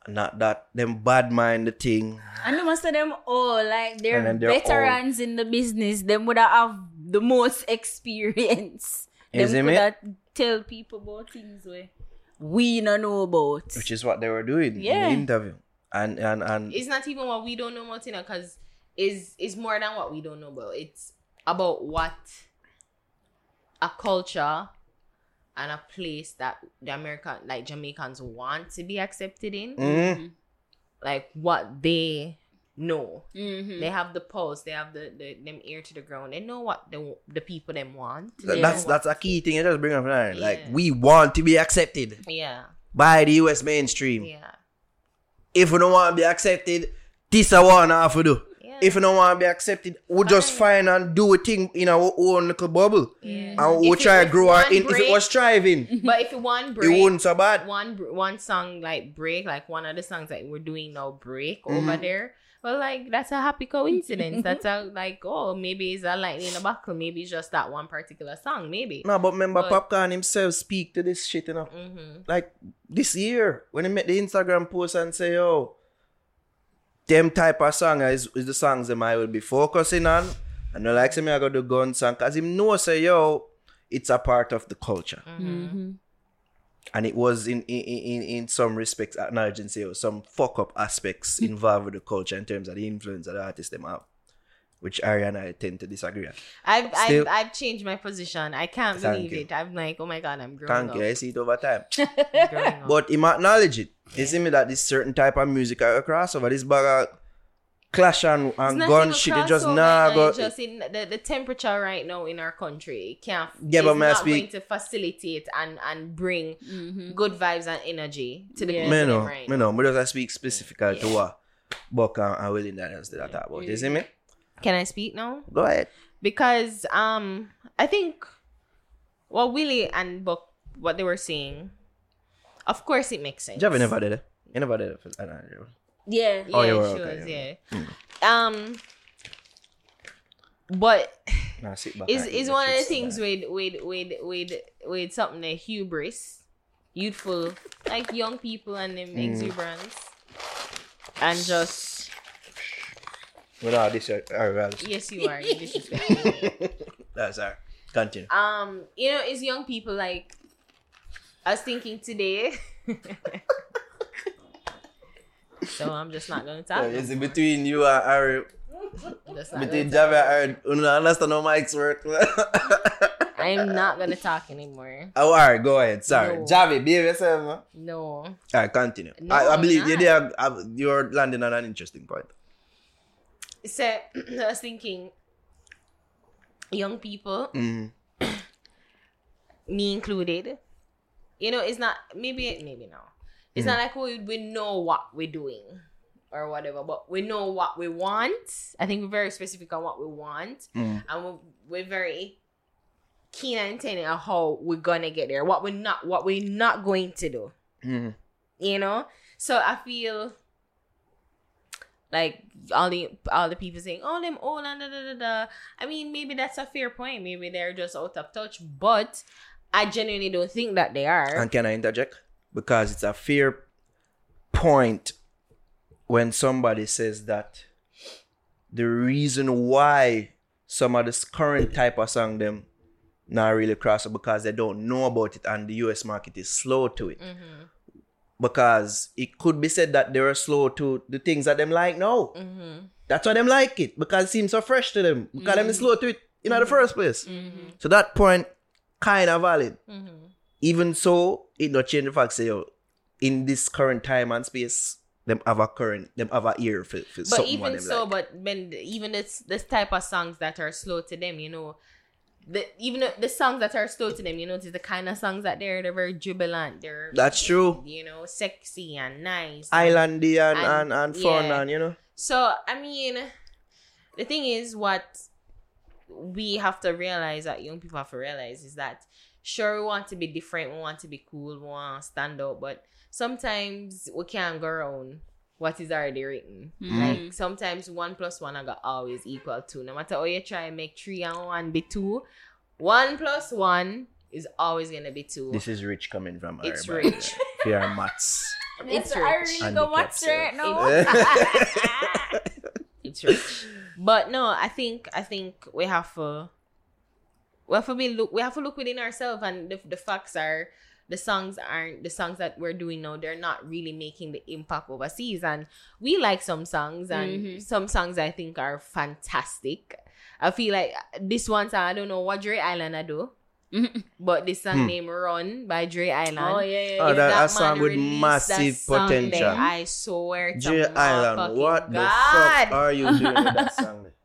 Not that them bad mind the thing. And the most of them all like they're, they're veterans in the business. Them would have the most experience. You them me? tell people about things where we no know about. Which is what they were doing Yeah. in the interview. And and and It's not even what we don't know about, you know, because is is more than what we don't know about. It's about what a culture and a place that the American like Jamaicans want to be accepted in. Mhm. Like what they know. Mm-hmm. They have the pulse, they have the, the them ear to the ground. They know what the the people them want. They That's know what- that's a key thing you just bring up now. Like we want to be accepted yeah. by the US mainstream. Yeah. If we don't want to be accepted, this I want to have to do. Yeah. If you don't want to be accepted, we'll just fine and do a thing in our own little bubble. Yeah. And we If try to grow our one in. If it break- was striving, But if one it break, wouldn't so bad. one one song like break, like one of the songs that we're doing now break over Mm-hmm. there. Well, like that's a happy coincidence. that's a like oh maybe it's a lightning in a buckle. Maybe it's just that one particular song. Maybe. No, but remember, But- Popcaan himself speak to this shit, you know. Mm-hmm. Like this year, when he made the Instagram post and say, "Yo, them type of song is, is the songs them I will be focusing on." And no like say me I got the gun song, cause him know say, "Yo, it's a part of the culture." Mm-hmm. and it was in in, in, in some respects acknowledging say some fuck up aspects involved with the culture in terms of the influence that the artists them have, which Ari and I tend to disagree on. I've, Still- I've I've changed my position. I can't believe you. it. I'm like, oh my god, I'm growing Thank up. you, I see it over time. Growing up. but him acknowledge it. You see me that this certain type of music are a crossover. This bag of clash and, and not gun shit, it just crossover, nah man. go. Just in the, the temperature right now in our country can't Yeah, it's but may I not speak- going to facilitate and and bring mm-hmm. good vibes and energy to the Yeah. people me them know, right me now. know. Me just I speak specifically to what Buck and, and Willie Daniels did I talk about. You mm. see me? Can I speak now? Go ahead. Because um I think what Willie and Buck what they were saying, of course it makes sense. Javi never did it. You never did it. For, I don't know. Yeah. Yeah, Oh, you were she okay, was, yeah. yeah. Um but Nah, is is one of the things man. with with with with with something like hubris, youthful, like young people and them Mm. exuberance, and just We know this is our yes, you are. You disrespect me. That's our continue. um, you know, it's young people like I was thinking today. so I'm just not gonna talk. So, no is it between you and Ari? Just Between Javi and Ari, you don't understand how mics work. I'm not gonna talk anymore. oh, Ari, go ahead. Sorry. No. Javi, behave yourself, man. No. Alright, continue. No, I, I I'm believe you not. there. You're landing on an interesting point. So I was thinking, young people, Mm. me included. You know, it's not maybe maybe no. It's not like we we know what we're doing or whatever, but we know what we want. I think we're very specific on what we want, Mm. and we're, we're very keen and intended on how we're gonna get there. What we're not, what we're not going to do Mm. you know so i feel like all the all the people saying oh them oh, old and da, da, da, da. i mean maybe that's a fair point maybe they're just out of touch but i genuinely don't think that they are And can I interject? Because it's a fair point when somebody says that the reason why some of this current type of song them not really cross because they don't know about it and the US market is slow to it. Mm-hmm. Because it could be said that they were slow to the things that them like now. Mm-hmm. That's why them like it because it seems so fresh to them. Because them is mm-hmm. slow to it in the mm-hmm. first place. So that point kind of valid. Even so, it not change the fact say yo, in this current time and space, them have a current, them have a ear for, for but something what even so like. but when even this this type of songs that are slow to them you know the even the- songs that are still to them you notice the kind of songs that they're they're very jubilant they're That's true. you know sexy and nice Islandy and, and, And- and, fun yeah. and you know. So I mean, the thing is, what we have to realize that young people have to realize is that sure we want to be different, we want to be cool, we want to stand out, but sometimes we can't go around what is already written. Like sometimes one plus one I got always equal two. No matter how you try and make three and one be two, one plus one is always gonna be two. This is rich coming from It's her, by rich. way. Fear maths. it's I rich. really And go the watch cats, it uh, now. it's rich. But no, I think I think we have to we have to be look we have to look within ourselves and the, the facts are the songs aren't the songs that we're doing now they're not really making the impact overseas and we like some songs and mm-hmm. some songs I think are fantastic. I feel like this one song I don't know what Dre Island I do. Mm-hmm. but this song hmm. named Run by Dre Island. Oh yeah, yeah. Oh, If that- a song with massive song potential. there, I swear to J my Island, fucking what the fuck are you doing with that song?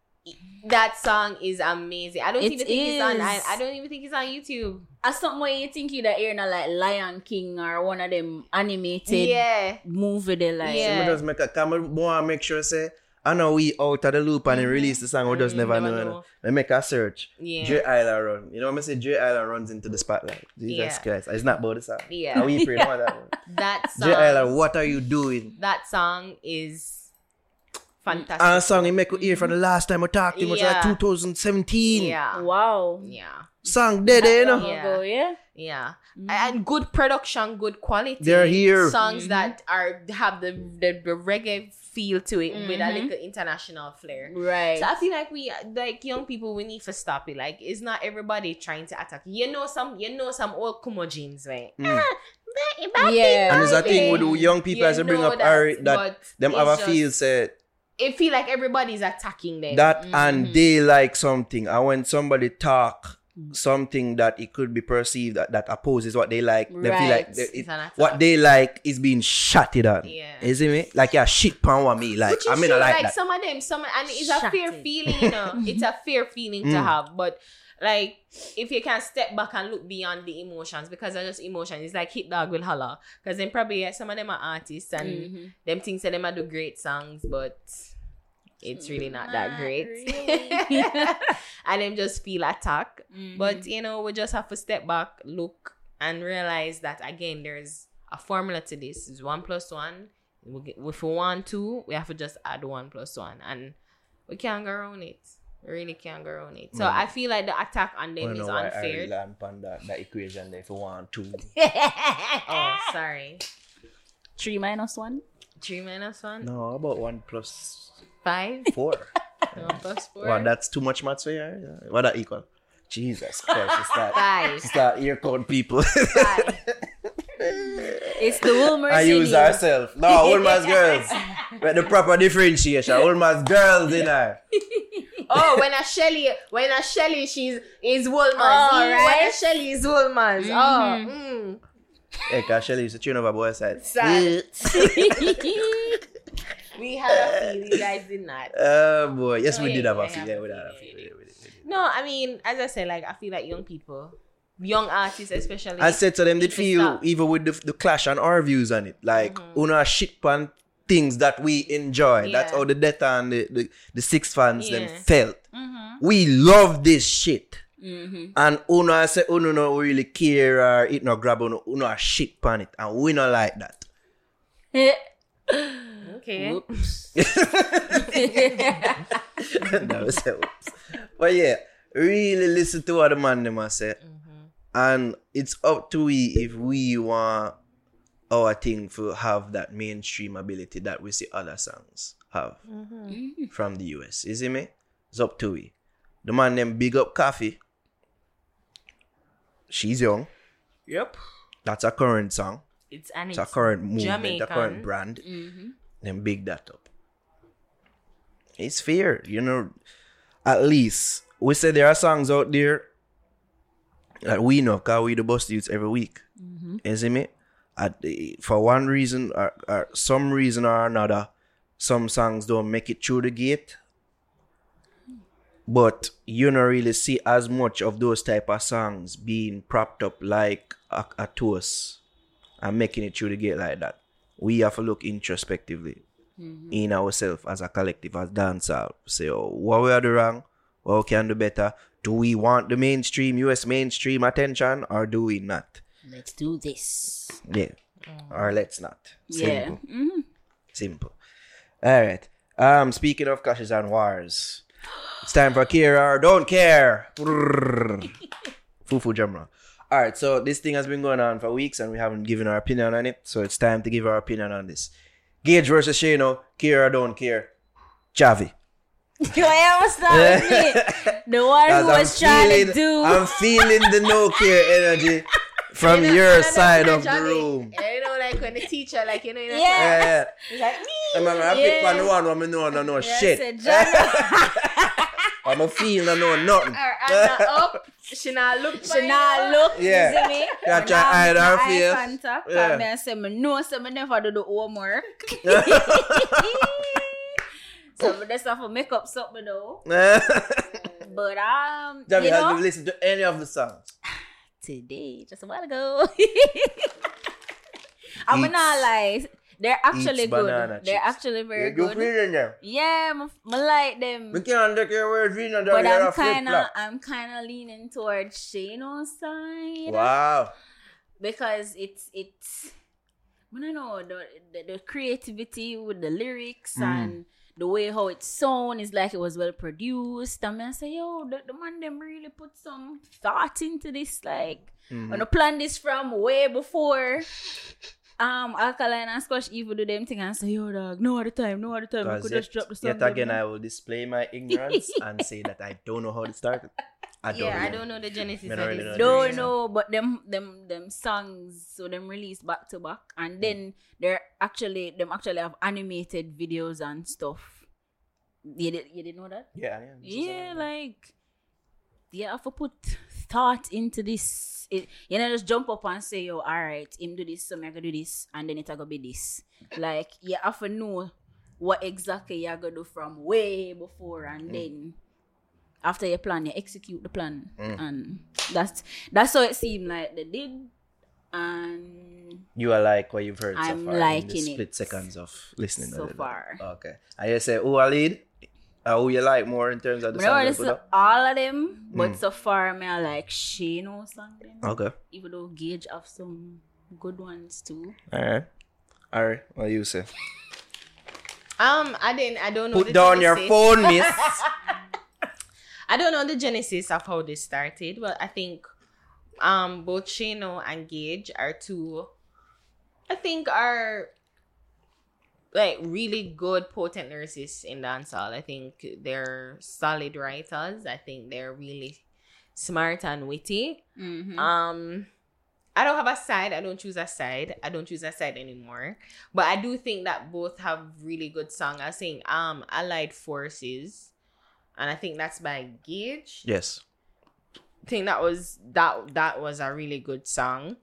That song is amazing. I don't It even think it's on. I. I don't even think it's on YouTube. As something where you think you that you're not like Lion King or one of them animated Yeah. movie they like. Yeah. So me just make a come want to make sure say I know we out of the loop and he release the song we just Mm, never, never know. know. I make a search. Yeah. J Island run. You know what I say? J Island runs into the spotlight. Jesus Yeah. Christ. It's not about the song. Yeah. And we pray about that one. That song. J Island, what are you doing? That song is fantastic. And a song he make we hear from the last time we talked to him was like Yeah. 2017. yeah. Wow. Yeah. Song dead, eh, you know? Yeah. ago, yeah. Yeah. And good production, good quality. They're here. Songs that are have the, the, the reggae feel to it with a Mhm. little international flair. Right. So I feel like we like young people we need to stop it. Like it's not everybody trying to attack. You know some you know some old Kumo jeans, right? Mm. yeah. And there's a thing with the young people You as they bring up that, Ari, that them have a feel say It feel like everybody's attacking them. that and they like something and when somebody talk something that it could be perceived that, that opposes what they like they feel like they, it, what they like is being shotted on Yeah. you see me like yeah shit pan with me like I mean I like, like that some of them, some and it's a fair Shattered. feeling, you know. it's a fair feeling to Mm. have, but like if you can step back and look beyond the emotions, because I just emotion, it's like hit dog will holler. Because then probably yeah, some of them are artists and Mhm. them things that them do great songs, but it's really not that great. really. and them just feel attacked. Mhm. But you know, we just have to step back, look, and realize that again, there's a formula to this. It's one plus one. We get, if we want two, we have to just add one plus one, and we can't go around it. We really can't go around it. So Mm. I feel like the attack on them don't is know why I unfair. land on that, that equation there if you want to Oh, sorry. Three minus one. Three minus one, no about one plus five, four one plus four, what that's too much maths for you Yeah. what that equal Jesus Christ she start, five. she start ear count people Five. It's the Wilmer I use herself. No, Wolmer's girls. With the proper differentiation. Wolmer's girls in her. Oh, when a Shelly, when a Shelly, she's is Wolmer's. Oh, When a. Shelly is Wolmer's. Oh, mm. Hey, cause Shelly used to tune over both sides. Sad. we had a feel. You guys did not. Oh boy. Yes, Oh, we yeah, did have a yeah, feel. yeah, Yeah, we did yeah, have a yeah, feel. yeah. Yeah, we did, we did. No, I mean, as I said, like I feel like young people, young artists especially. I said to them, did If it's feel even with the, the clash and our views on it. Like, Mm-hmm. una shit pan things that we enjoy. That's Yeah. how the Delta and the, the, the six fans them felt. Mm-hmm. We love this shit. Mm-hmm. And una say uno no really care or it no grab uno, uno a shit pan it. And we not like that. okay. that was it. But yeah, really listen to what the man them a say. And it's up to we if we want our thing to have that mainstream ability that we see other songs have mm-hmm. from the US. Is it me? It's up to we. The man named big up coffee. She's young. Yep. That's a current song. It's an It's a current movement, a current brand. Mm-hmm. Then big that up. It's fair, you know. At least we say there are songs out there that we know, cause we the bust youths every week. Mm-hmm. You see me? At the, for one reason or, or some reason or another, some songs don't make it through the gate. But you don't really see as much of those type of songs being propped up like a, a toast and making it through the gate like that. We have to look introspectively mm-hmm. in ourselves as a collective, as dancehall. Say, oh, what we are doing wrong? What we can do better? Do we want the mainstream, US mainstream attention, or do we not? Let's do this. Yeah. Or let's not. Yeah. Simple. Simple. All right. Um, speaking of clashes and wars, it's time for care or don't care. Fufu Jamra. All right. So this thing has been going on for weeks, and we haven't given our opinion on it. So it's time to give our opinion on this. Gage versus Shane-O. Kira don't care. Javi. Why was that with me? The one who As was trying to do. I'm feeling the no care energy from You know, your you know, side of the Johnny, room. You know, like when the teacher, like you know, in a Yeah. Yeah, yeah. It's like me. I remember I pick Yeah. one the one woman know no no Yeah, shit. I'm a feel no know nothing. Or Anna up. She She not look for She not look, Yeah. you see me? Yeah, Me try hide make her eye face. Contact, Yeah. yeah. Me I say, me know, say me never do the homework. so me just have to make something though. But um, Jamie, you have know, you listened to any of the songs? Today, just a while ago. I'm Eats- not lie. They're actually good. They're chips. actually very you good. feeling them? Yeah, me, me like them. We can't take your words, we But I'm kind of. I'm kind of leaning towards Shane-O's side Wow. because it's it's. I don't know the, the the creativity with the lyrics Mm. and the way how it sound is like it was well produced. And I say, yo, the, the man them really put some thought into this. Like, Mm-hmm. when I planned this from way before. Um, alkaline and squash even do them thing and say, yo, dog, no other time, no other time. I could just drop the song. yet again. I will display my ignorance and say that I don't know how it started. I don't Yeah, I don't know the genesis Me of not really this. know the No, reason. no, but them them them songs, so them released back to back, and hmm. then they're actually them actually have animated videos and stuff. You did you didn't know that? Yeah, yeah. Yeah, like yeah, have to put thought into this. It, you know, just jump up and say, "Yo, all right, him do this, so me I gonna do this, and then it gonna be this." Like you have to know what exactly you're gonna do from way before, and hmm. then after you plan, you execute the plan, and that's that's how it seemed like they did. And You are like what you've heard I'm so far. in liking the split it seconds of listening. so to it. far. Okay. I just say who I lead, uh, who you like more in terms of the I don't songs. listen they to put up? all of them, but so far, me I like Shane or something. Okay. Even though Gage have some good ones too. All right. All right. What you say? Um, I didn't. I don't know. Put down your genesis. phone, miss. I don't know the genesis of how this started, but I think um both Shane-O and Gage are two I think are like really good potent lyricists in dancehall. I think they're solid writers. I think they're really smart and witty. Mm-hmm. Um I don't have a side. I don't choose a side. I don't choose a side anymore. But I do think that both have really good song. I think um Allied Forces. And I think that's by Gage. yes. I think that was that that was a really good song.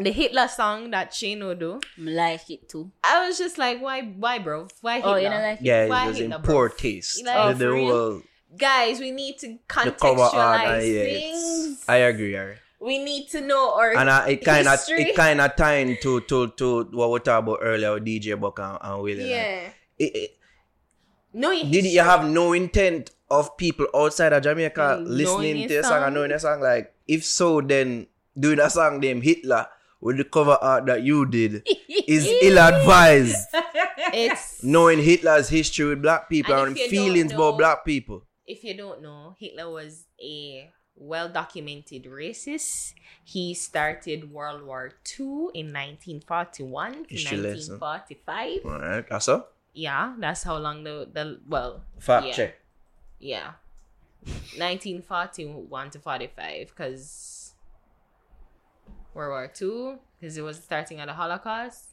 The Hitler song that Shane-O do. I like it too. I was just like, why why bro? Why Hitler? Oh, you know, like? Yeah, Why it was in Hitler, bro? poor taste. Like, the, the for real? whole Guys, we need to the cover art. contextualize And, yeah, things. it's, I agree. Ari. we need to know our And uh, it kind of it kind of tying to to to what we talked about earlier with DJ Buck and, and Willie. yeah. it- it- No, you did you have no intent of people outside of Jamaica Mm, listening to your your song and knowing the song? Like, if so, then doing a song named Hitler with the cover art that you did is ill advised. It's knowing Hitler's history with black people And and, if you don't feelings know- about black people. if you don't know, Hitler was a well documented racist. He started World War II in 1941 to History lesson. 1945. All right, that's all. Yeah, that's how long the, the well, Fact yeah, check. Yeah. 1941 to 45 because World War II because it was starting at the Holocaust.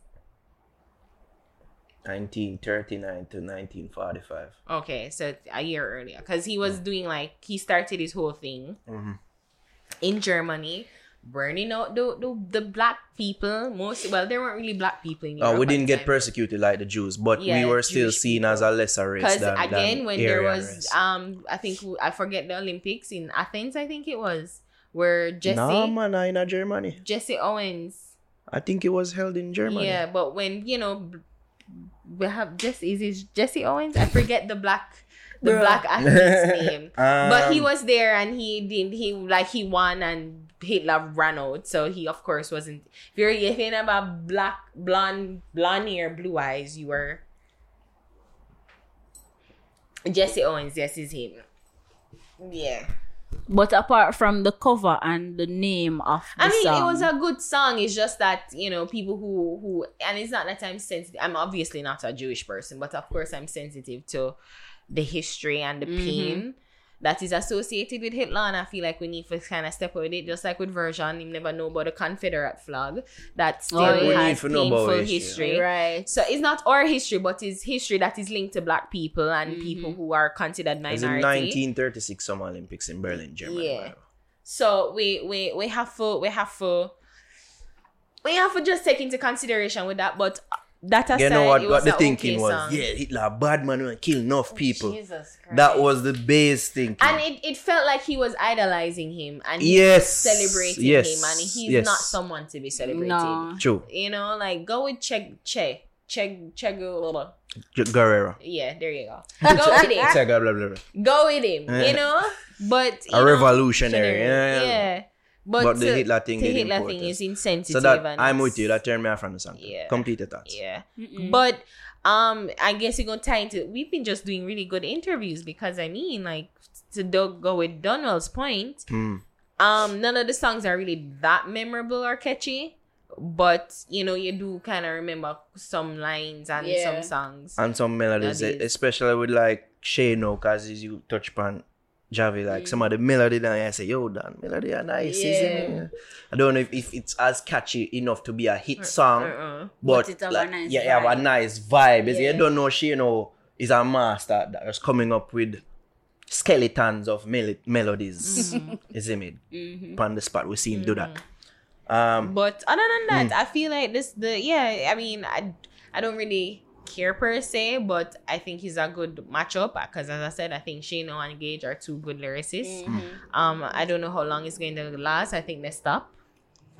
1939 to 1945. Okay, so a year earlier, because he was doing like he started his whole thing Mhm. in Germany, burning out the, the the black people. Most well, there weren't really black people in Europe. we didn't get time. persecuted like the Jews, but Yeah, we were still Jewish seen people. as a lesser race Because again, than when there was race. um, I think I forget the Olympics in Athens. I think it was where Jesse no, man, not in Germany. Jesse Owens. I think it was held in Germany. Yeah, but when you know we have Jesse is it Jesse Owens? I forget the black the Bruh. black athlete's name. but he Um, was there and he didn't. he like he won and Hitler ran out. So he of course wasn't if you're if you're about black blonde blonde hair, blue eyes, you were Jesse Owens, yes is him. Yeah. But apart from the cover and the name of the I mean, song, it was a good song. It's just that you know people who who and it's not that I'm sensitive. I'm obviously not a Jewish person, but of course I'm sensitive to the history and the Mm-hmm. pain that is associated with Hitler. And I feel like we need to kind of step away with it, just like with version. You never know about the Confederate flag that still Oh, yeah. We has need to know about painful history. history. right. So it's not our history, but it's history that is linked to black people and Mm-hmm. people who are considered it was in 1936 Summer Olympics in Berlin, Germany. Yeah. by. So we we we have to we have to we have to just take into consideration with that. But uh, that aside, You know what? it What the thinking okay was? song. Yeah, Hitler a bad man who kill enough oh, people. Jesus Christ. That was the base thinking. and it, it felt like he was idolizing him and he Yes. was celebrating Yes. him and he's Yes. not someone to be celebrated. No. True. You know, like go with Che Che Che Che Guevara. Guerrero. Yeah, there you go. Go with him. Go with him. You know, but you A know, revolutionary. Yeah. yeah. But, But the to- Hitler thing the Hitler thing is insensitive. So that and I'm with you. That turned me off from the song. Yeah. Completed thoughts. Yeah. But um, I guess you're gonna tie into. We've been just doing really good interviews because I mean, like to do, go with Donald's point. Mm. Um, none of the songs are really that memorable or catchy, but you know, you do kind of remember some lines and Yeah. some songs. And some melodies, Melodies. especially with like Shane-O, because you touch upon Javi, like mm. some of the melody that I say, yo, that melody are nice, isn't it? I don't know if, if it's as catchy enough to be a hit uh, song, Uh-uh. but, But it have a like, nice yeah, it have a vibe. nice vibe. is it? Yeah. You don't know Shane-O is a master that was coming up with skeletons of mel- melodies. Mm-hmm. isn't it me? Upon mm-hmm. the spot, we see him do that. Mm-hmm. Um, But other than that, mm. I feel like this the yeah. I mean, I I don't really care per se, but I think he's a good matchup because, as I said, I think Shane-O and Gage are two good lyricists. Mm-hmm. Um, I don't know how long it's going to last. I think they stop.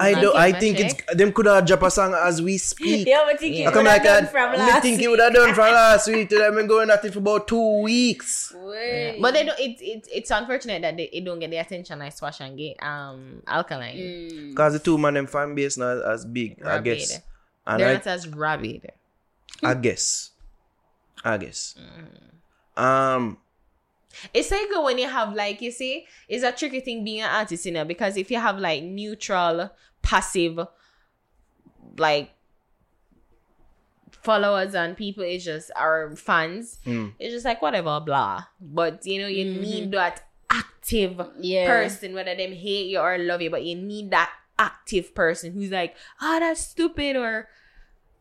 I do. keep I think check. it's them could have dropped a song as we speak. Yeah, but think Yeah. it I come would have like done that. from I last think it week. would have done from last week. To them been going at it for about two weeks. Wait. But they don't. It, it it's unfortunate that they it don't get the attention like Squash and Gate, um, Alkaline. Mm. Cause the two man them fan base not as big, I guess. And They're I, not as rabid. I guess. I guess. Mm. Um It's like when you have like you see, it's a tricky thing being an artist, you know, because if you have like neutral, passive, like followers and people, it's just our fans. Mm. It's just like whatever, blah. But you know, you need that active Yeah. person, whether them hate you or love you, but you need that active person who's like, oh, that's stupid or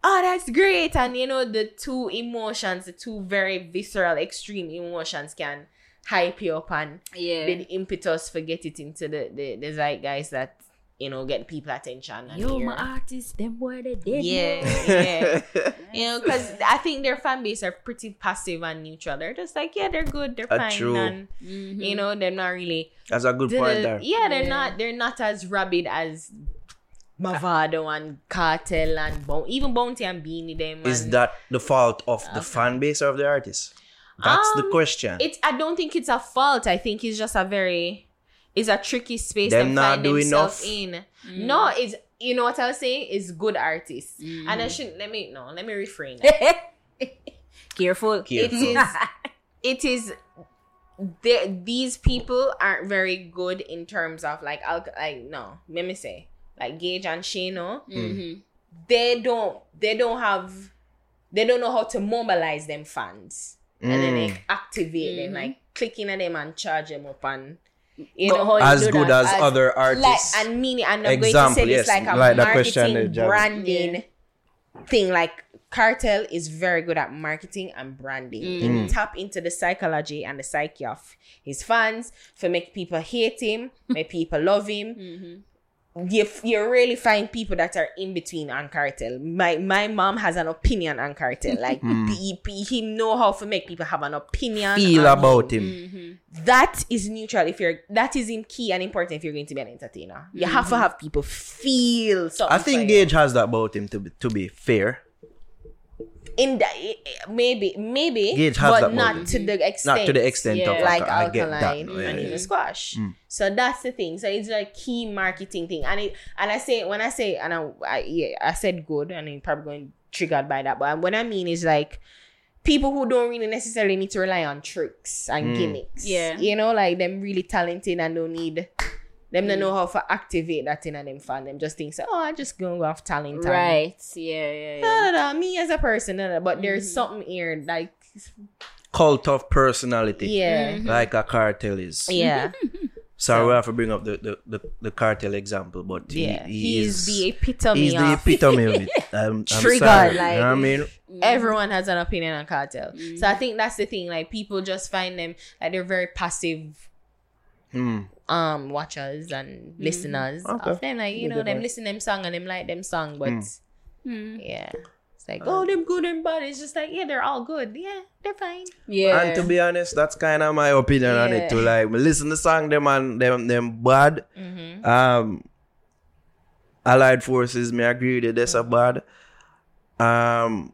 oh, that's great. And you know, the two emotions, the two very visceral, extreme emotions can hype you up and Yeah. the impetus for get it into the, the, the zeitgeist that, you know, get people attention. And Yo, hear. my artist, them boy they dead. Yeah, yeah. you know, because I think their fan base are pretty passive and neutral. They're just like, yeah, they're good, they're Uh, fine, true. and Mm-hmm. you know, they're not really that's a good the- point there. Yeah, they're Yeah. not they're not as rabid as Mavado and Kartel and Bo- even Bounty and Beenie them. Is and- that the fault of the fan base or of the artist? That's the Um, question. It's I don't think it's a fault. I think it's just a very it's a tricky space Them to not find do themselves enough? in. Mm. No, it's you know what I was saying? It's good artists. Mm-hmm. And I shouldn't let me no, let me refrain. Careful. it Careful. is it is they- these people aren't very good in terms of like I'll like no let me say like Gage and Shane-O Mhm. they don't they don't have they don't know how to mobilize them fans and then Mm. they activate them like clicking at them and charge them up and you know how as do good that? as, as- other like artists. and meaning and I'm Example, going to say yes, this like a like marketing that Javi- branding thing like Kartel is very good at marketing and branding Mm. he tap into the psychology and the psyche of his fans for make people hate him make people love him Mm-hmm. You, you really find people that are in between on Kartel my my mom has an opinion on Kartel like hmm. he, he, he know how to make people have an opinion. Feel about him him. that is neutral if you're that is in key and important if you're going to be an entertainer you have to mm-hmm. have people feel something I think. Gage has that about him to be, to be fair. In the, maybe maybe Gage has but about not him. to the mm-hmm. extent Not to the extent Yeah. of like I get that. alkaline Yeah, and yeah. even squash mm. so that's the thing so it's like key marketing thing and it and i say when i say and i, I yeah i said good and i'm probably going triggered by that but what i mean is like people who don't really necessarily need to rely on tricks and mm. gimmicks Yeah. you know like them really talented and don't need them don't know how to activate that in and them fan them just think so oh i just go off talent and- Right. Yeah, yeah, yeah. no, no, no, me as a person, no, no, but Mm-hmm. there's something here like Cult of personality. yeah, Mm-hmm. Like a Kartel is. yeah, Sorry, we have to bring up the, the, the, the Kartel example, but he, yeah. he He's is the epitome he's the of epitome of it. I'm, I'm Triggered, sorry. like- you know I mean? everyone has an opinion on Kartel. Mm-hmm. So I think that's the thing. Like people just find them like they're very passive um watchers and listeners Okay. of them. Like, you Yeah, know, good them point. listen them song and them like them song, but Hmm. yeah. It's like, oh, them good and bad. It's just like, yeah, they're all good. Yeah, they're fine. Yeah. And to be honest, that's kind of my opinion on it Yeah. too. Like, listen to song them and them them bad. Mm-hmm. Um, Allied Forces, me agree with you. That's a bad. Um,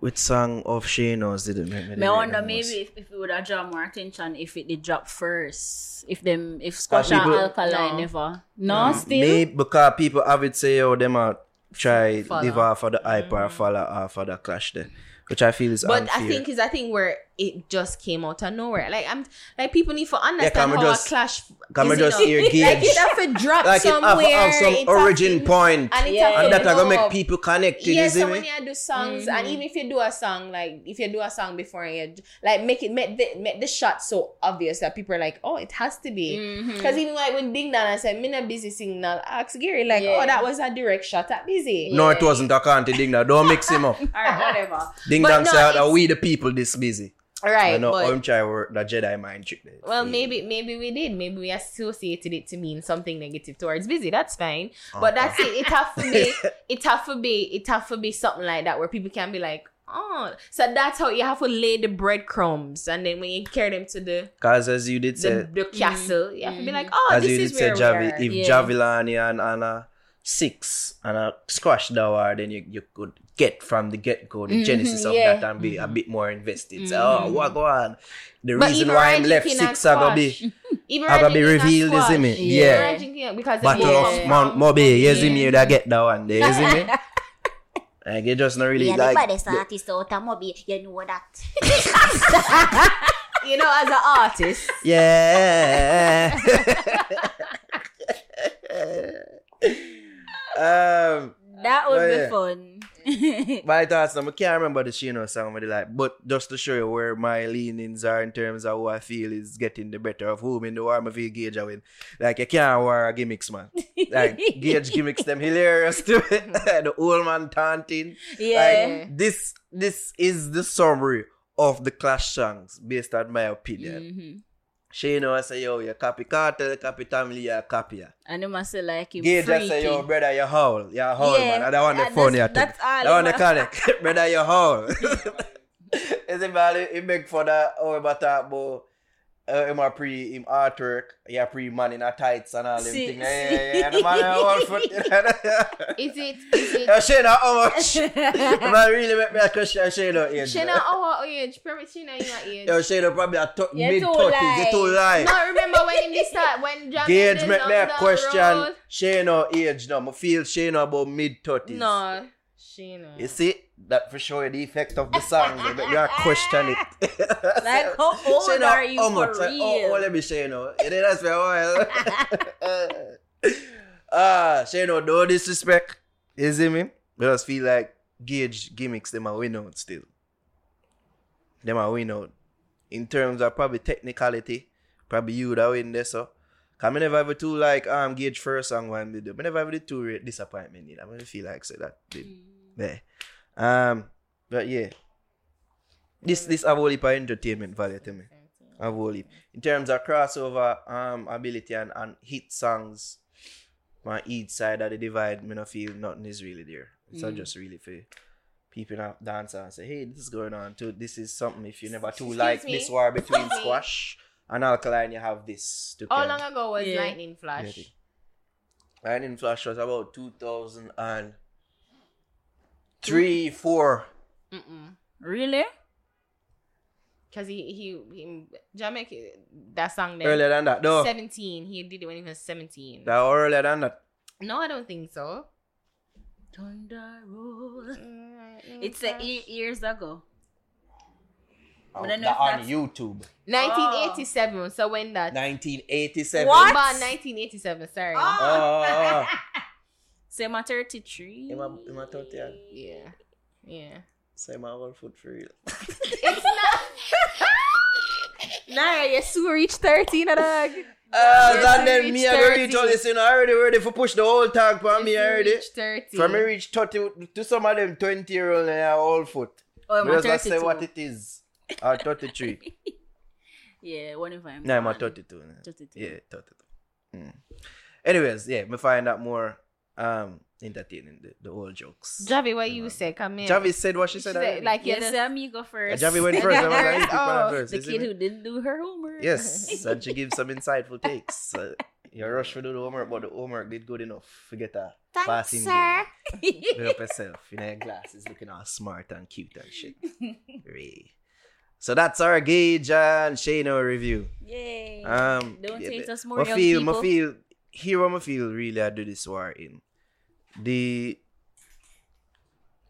which song of Shane-O's did it make me? Me rate wonder maybe if, if it would have drawn more attention if it did drop first. If them if Squash and people- Alkaline No. never. No, mm. still. Maybe because people have it say, oh, them are try Follow. live off of the hype or mm. follow off of the clash there, which I feel is But unfair. I think is I think where it just came out of nowhere. Like I'm like people need to understand can we how just- a clash. can we is, you just know, hear Like it have to drop like it have, somewhere. have some it have origin to- point, and it Yeah. have and to that are gonna make people connected. Yeah, so me? when you do songs, Mm-hmm. and even if you do a song, like if you do a song before you like make it make the make the shot so obvious that people are like, oh, it has to be. Mm-hmm. Because even like when Ding Dong I said, "Me not busy signal," ask Gary like, Yeah. oh, that was a direct shot at busy. No, it wasn't a Conti Ding Dong. Don't mix him up. Alright, whatever. Ding But Dong no, said, "Are we the people this busy?" I Right, know but I'm trying to work the Jedi mind trick. there. Well, See? maybe maybe we did. Maybe we associated it to mean something negative towards busy. That's fine. But that's it. It have to be. It have to be. It have to be something like that where people can be like, oh. So that's how you have to lay the breadcrumbs, and then when you carry them to the Cause as you did the, say, the castle, you have to be like, mm. oh, as this you is did say, where we Javi, are. if Yeah. Javilani and and a six and a squash the then you, you could get from the get go the genesis of yeah. that and be a bit more invested. So, oh, what go on? The But reason why I'm left six are gonna be. Even are gonna be Rygin King and revealed, you see me? squash. Yeah. Rygin King, because Battle yeah. of Mount Moby, you see me? You get that one there, you see me? Like you just not really Yeah, the like baddest artist out of Moby, you know that. you know, as an artist, Yeah. um, That would be yeah. fun. my thoughts, I can't remember the Shane-O song, but like, but just to show you where my leanings are in terms of who I feel is getting the better of whom in the war, I feel Gage I win. Like, you can't war gimmicks, man. Like, Gage gimmicks them hilarious to it. the old man taunting. Yeah. Like, this, this is the summary of the Clash songs based on my opinion. Mm-hmm. Shane-O I say, yo, you copy Kartel, copy family, you copy ya. And must say like you Gage freaky. I say, yo, brother, you howl. You howl, Yeah, man. I don't want the that- phone you that's all That one the it connect. brother, you howl. Is it bad? It make for that, oh, about talk about uh, him a pre him artwork, yeah, pre man in a tights and all them See- things. Yeah, yeah, yeah. And the man foot. is it? Is it? Yeah, Shane-O, how much? man really make me a question Shane-O age. Shane-O, our age, probably Shane-O your age. Yo, Shane-O probably a t- You're mid too 30s. light. You too light. No, remember when this start when John Gage make me a question road? Shane-O age now. I feel Shane-O about mid 30s. No, You see, that for sure the effect of the song. Make you question it. Like, how old are you how for? Like, real? oh, oh, let me say, you know. You did that for a while. Ah, say no, no disrespect. You see me? Because I just feel like Gage gimmicks, them are win out still. Them are win out. In terms of probably technicality, probably you that win this, so. Cause I never ever too like um Gage first song when they do. I never ever did too rate disappointment. You know? I feel like say that did. There. Um but yeah. This this have only for entertainment value to me. Have only. In terms of crossover um ability and, and hit songs my each side of the divide, me not feel nothing is really there. It's not just really for people not dance and say, hey, this is going on too. This is something if you never too Excuse like me. this war between squash and alkaline, you have this to How can- long ago was Yeah. Lightning Flash? Yeah, Lightning Flash was about 2003, 4. Mm-mm. Really? Cause he he, he Jamaica that song there. Earlier than that, though. Seventeen. He did it when he was seventeen. That earlier than that. No, I don't think so. Thunder roll. Mm, It's a e- years ago. Oh, I don't know if on that's- YouTube. 1987. So when that? 1987. What? About 1987. Sorry. Oh, oh, So I'm 33. Am I, am I 30 years? Yeah. Yeah. Say my whole foot for real. It's not. nah, you soon reach 13, dog. Uh, Yes, and I then reached me, I go reach 30. all this, you know, I already ready for push the whole tag for me I already. Reach 30. From me reach 30 to some of them 20 year old and a whole foot. Oh, I'm Because I say what it is. Or 33. Yeah, one of them. No, I'm a gone. 32. nah. 32. Yeah, 32. Mm. Anyways, yeah, me find that more um entertaining, the, the old jokes. Javi, what you say? Come in. Javi said what she She said. said, like, Yes, yes, yeah, me go first. Javi went first. Like, Oh, first. the you see kid me? who didn't do her homework. Yes, and she gives some insightful takes. Uh, you rush for do the homework, but the homework did good enough. Forget that. Thanks, Passing sir. grade. Put up yourself in your glasses, looking all smart and cute and shit. Ray. So that's our Gage and Shane-O review. Yay. Um, Don't yeah, hate us more I young feel, people. I feel, here I feel really I do this war in. The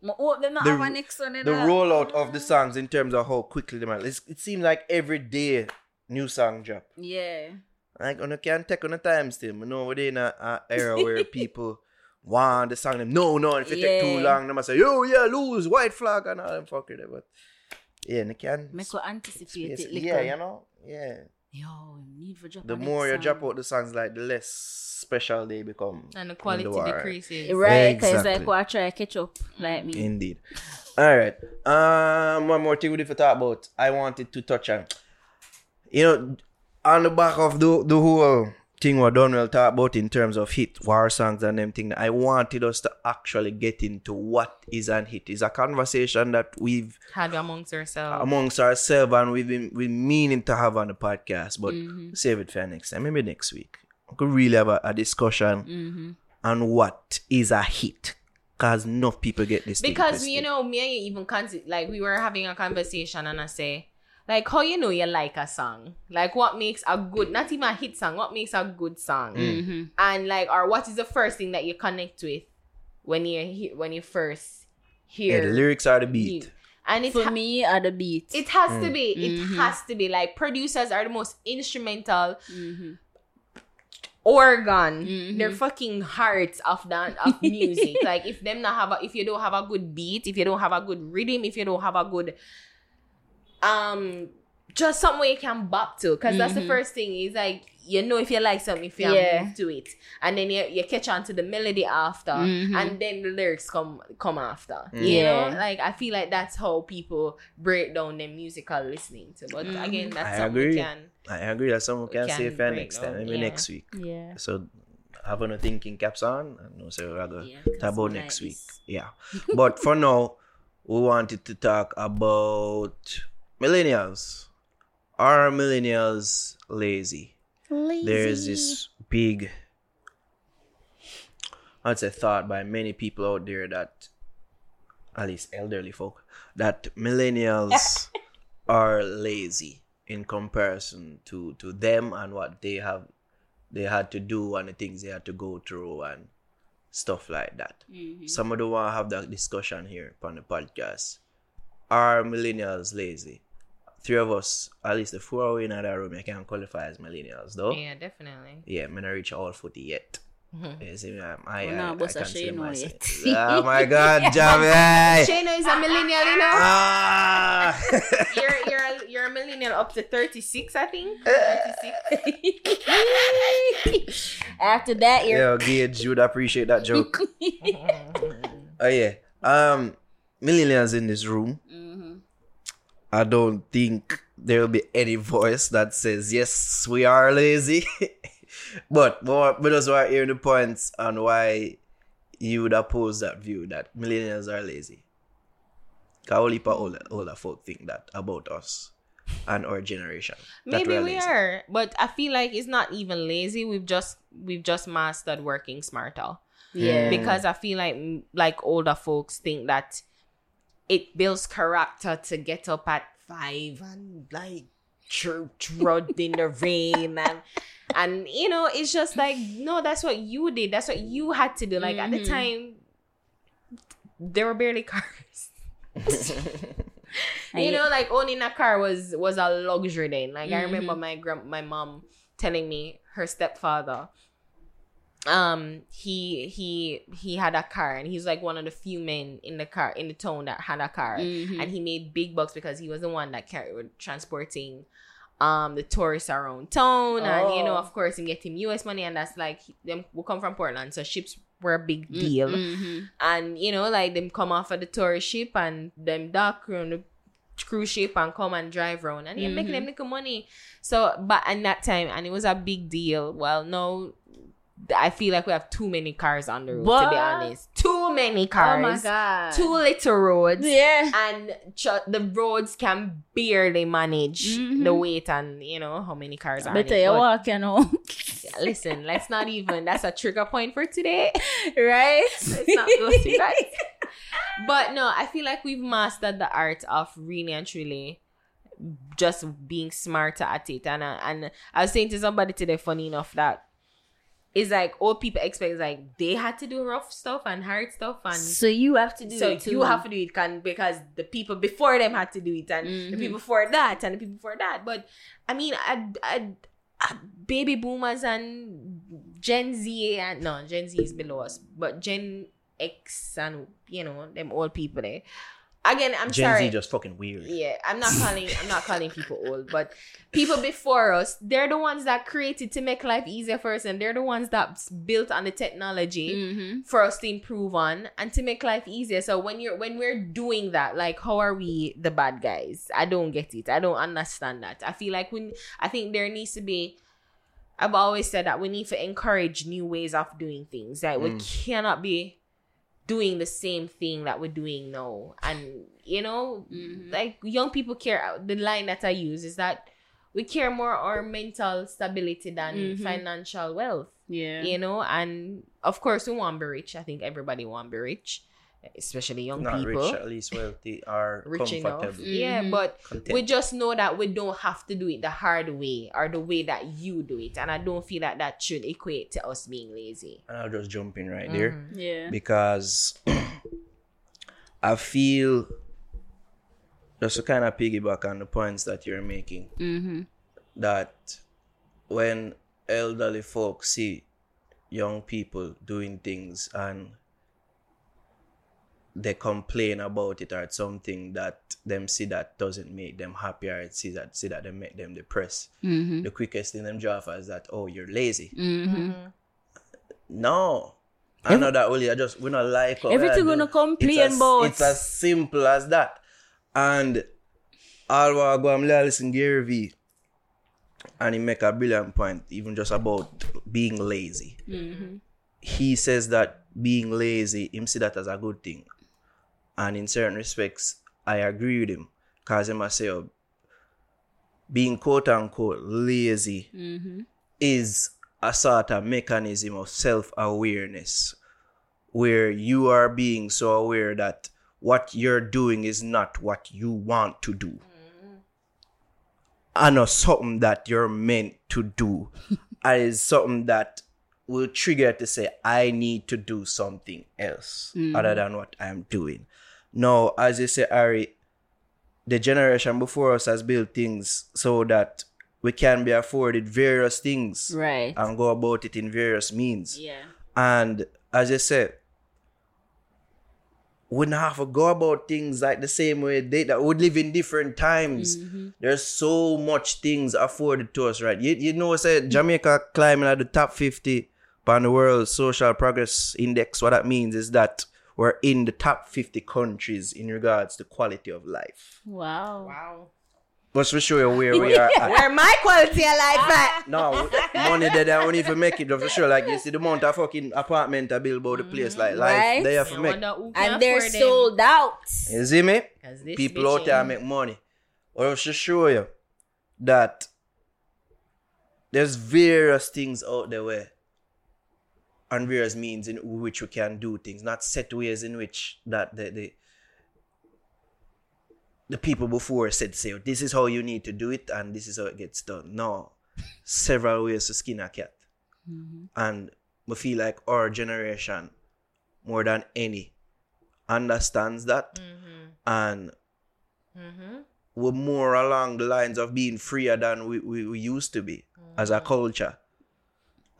oh, the- have a next one in the rollout of the songs in terms of how quickly they might. It seems like every day new song drop. Yeah. Like on a can take on a time still. You know, we're in a, a era where people want the song them. No, no, if it take too Yeah. long, they must say, yo, yeah, lose, white flag and all them fucking but yeah, they can Make anticipate space- it little. Yeah, you know? Yeah. Yo, need for drop The a more you drop out the songs like the less special they become. and the quality war. decreases. Right, because Exactly. like what I try to catch up like me. Indeed. All right. Um, one more thing we need to talk about. I wanted to touch on. You know, on the back of the the whole thing what Donald talk about in terms of hit war songs and them thing. I wanted us to actually get into what is an hit. It's a conversation that we've Had amongst ourselves. amongst ourselves and we've been we meaning to have on the podcast, but Mm-hmm. save it for next time. Maybe next week. We could really have a, a discussion Mm-hmm. on what is a hit. Cause enough people get this because you know me and you even consi- like we were having a conversation and I say like how you know you like a song like what makes a good not even a hit song what makes a good song Mm-hmm. and like or what is the first thing that you connect with when you hear when you first hear Yeah, hear the lyrics are the beat. you. and it For ha- me, are the beat. it has to be it Mhm. has to be like producers are the most instrumental Mhm. organ Mhm. they're fucking hearts of that of music like if them not have a, if you don't have a good beat if you don't have a good rhythm if you don't have a good um just somewhere you can bop to because that's the Mhm. first thing is like you know if you like something if you Yeah. move to it and then you, you catch on to the melody after Mhm. and then the lyrics come come after Mm. you know Yeah. like i feel like that's how people break down their musical listening to but Mhm. again that's I something agree. we can I agree that someone can, Can say for break next time, down, maybe yeah. next week. Yeah. So have on a thinking caps on and no say we're gonna Yeah, talk about next nice. week. Yeah. but for now, we wanted to talk about millennials. Are millennials lazy? Lazy. There's this big I'd say thought by many people out there that at least elderly folk that millennials are lazy in comparison to to them and what they have they had to do and the things they had to go through and stuff like that. Mhm. Some of the want have that discussion here on the podcast. Are millennials lazy? Three of us, at least the four are in that room, I can qualify as millennials though. yeah definitely Yeah, I'm not reach all footy yet. You see, um, I, Oh, I, no, I, I consider say no myself- yet. Oh my god, Javi! Shayna is a millennial, you know. ah! you're you're a, you're a millennial up to 36, I think. Eh. 36. After that, you're Yo, Gage, you would appreciate that joke. oh yeah. Um, millennials in this room. Mhm. I don't think there will be any voice that says yes, we are lazy. but more, but those who are hearing the points on why you would oppose that view that millennials are lazy. Cause only people older, older folk think that about us and our generation. Maybe we're lazy. are, but I feel like it's not even lazy. We've just we've just mastered working smarter yeah. because I feel like like older folks think that it builds character to get up at five and like church rod in the rain and and you know it's just like no that's what you did. That's what you had to do. Like at the Mhm. time there were barely cars. You know like owning a car was was a luxury then. Like i remember my grand my mom telling me her stepfather um he he he had a car and he's like one of the few men in the car in the town that had a car Mhm. and he made big bucks because he was the one that carried transporting um the tourists around town and you know Oh. of course he get him us money and that's like them will come from portland so ships were a big deal Mhm. and you know like them come off of the tourist ship and them dock on the cruise ship and come and drive around and you're making them little money. So, but in that time, and it was a big deal. Well, no, I feel like we have too many cars on the road. To be honest, too many cars. Oh my god. Too little roads. Yeah. And ch- the roads can barely manage mm-hmm. the weight and you know how many cars are. Better you walk, you know. listen, let's not even. That's a trigger point for today. right? Let's not go to that. But no, I feel like we've mastered the art of really and truly just being smarter at it. And I, and I was saying to somebody today, funny enough, that it's like old people expect is like they had to do rough stuff and hard stuff and So you have to do so it too. you have to do it can because the people before them had to do it and the Mhm. people before that and the people before that but i mean I, I, I- baby boomers and gen z and no gen z is below us but gen x and you know them old people there again i'm Gen sorry Z just fucking weird. yeah i'm not calling i'm not calling people old but people before us they're the ones that created to make life easier for us and they're the ones that built on the technology Mm-hmm. for us to improve on and to make life easier. So when you're when we're doing that, like how are we the bad guys? I don't get it. I don't understand that. I feel like when I think there needs to be I've always said that we need to encourage new ways of doing things. That we cannot be doing the same thing that we're doing now. And you know, like young people care the line that I use is that we care more our mental stability than Mhm. financial wealth Yeah. you know and of course we want to be rich i think everybody want to be rich especially young people Not people rich, at least wealthy or rich enough comfortable. yeah but Content. we just know that we don't have to do it the hard way or the way that you do it and i don't feel that that should equate to us being lazy and I'll just jump in right there Mhm. Yeah. because I feel just to kind of piggyback on the points that you're making Mm-hmm. that when elderly folks see young people doing things and they complain about it or it's something that them see that doesn't make them happy or it see that see that they make them depressed. Mm-hmm. the quickest thing them draw for is that oh you're lazy. Mm-hmm. no. I know that only I just we're not like Everything gonna complain it's as, about. it's as simple as that. And all while go and listen Gary V. And he make a brilliant point even just about being lazy. Mm-hmm. he says that being lazy him see that as a good thing and in certain respects I agree with him. Because he must say oh, being quote unquote lazy Mm-hmm. is a sort of mechanism of self-awareness where you are being so aware that what you're doing is not what you want to do. And not something that you're meant to do and is something that will trigger to say i need to do something else other than what i'm doing now as you say ari the generation before us has built things so that we can be afforded various things Right. and go about it in various means. yeah. And as I said, we not have to go about things like the same way they that we live in different times. Mm-hmm. There's so much things afforded to us, right? You, you know, say Jamaica climbing at the top 50 on the world social progress index. What that means is that we're in the top 50 countries in regards to quality of life. Wow. wow Just to show you where we are at. where my quality of life at No, money that they only for make it for sure. Like you see the amount of fucking apartment I build about the place, like life Right. they have to I make. wonder who can And they're afford them. sold out. You see me? 'Cause this People out there make money. Or just to show you that there's various things out there where and various means in which we can do things, not set ways in which that the the, the people before said say oh, this is how you need to do it and this is how it gets done. No. Several ways to skin a cat. Mm-hmm. And we feel like our generation more than any understands that mm-hmm. and mm-hmm. we're more along the lines of being freer than we, we, we used to be as a culture.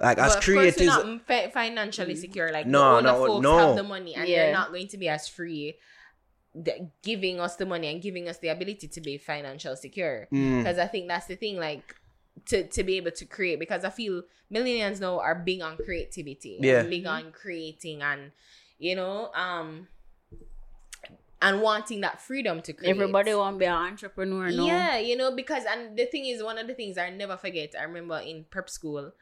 Like But as of course we're not fi- financially secure. Like No, the no, folks no. have the money, and Yeah. they're not going to be as free, giving us the money and giving us the ability to be financial secure. Mm. Because I think that's the thing, like to to be able to create. Because I feel millennials now are big on creativity, and Yeah. big on creating, and you know, um, and wanting that freedom to create. Everybody want to be an entrepreneur now. Yeah, you know, because and the thing is, one of the things I never forget. I remember in prep school,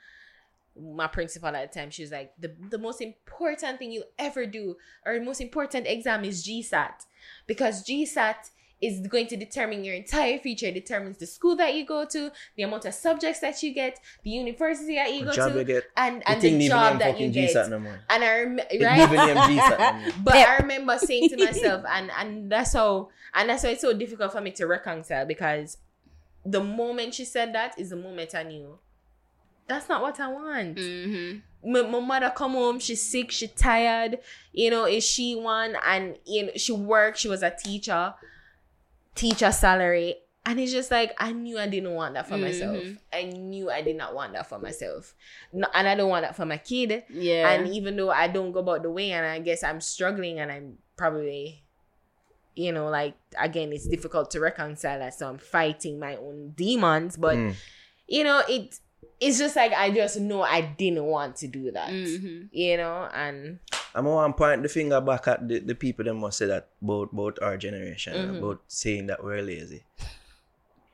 my principal at the time, she was like, the the most important thing you ever do, or the most important exam is GSAT, because GSAT is going to determine your entire future. It determines the school that you go to, the amount of subjects that you get, the university that you go job to, you get. and You and think the even job name that you fucking get. GSAT no more. And I rem- It right. GSAT no. But I remember saying to myself, and and that's how and that's why it's so difficult for me to reconcile because the moment she said that is the moment I knew that's not what I want. Mm-hmm. My, my mother come home, she's sick, she tired. You know, is she one? And you know, she worked. She was a teacher, teacher salary, and it's just like I knew I didn't want that for myself. Mhm. I knew I did not want that for myself, no, and I don't want that for my kid. Yeah. And even though I don't go about the way, and I guess I'm struggling, and I'm probably, you know, like again, it's difficult to reconcile that. So I'm fighting my own demons, but Mm. you know, it it's just like I just know I didn't want to do that. Mhm. You know, and I'm gonna point the finger back at the, the people that must say that about, about our generation, Mhm. about saying that we're lazy.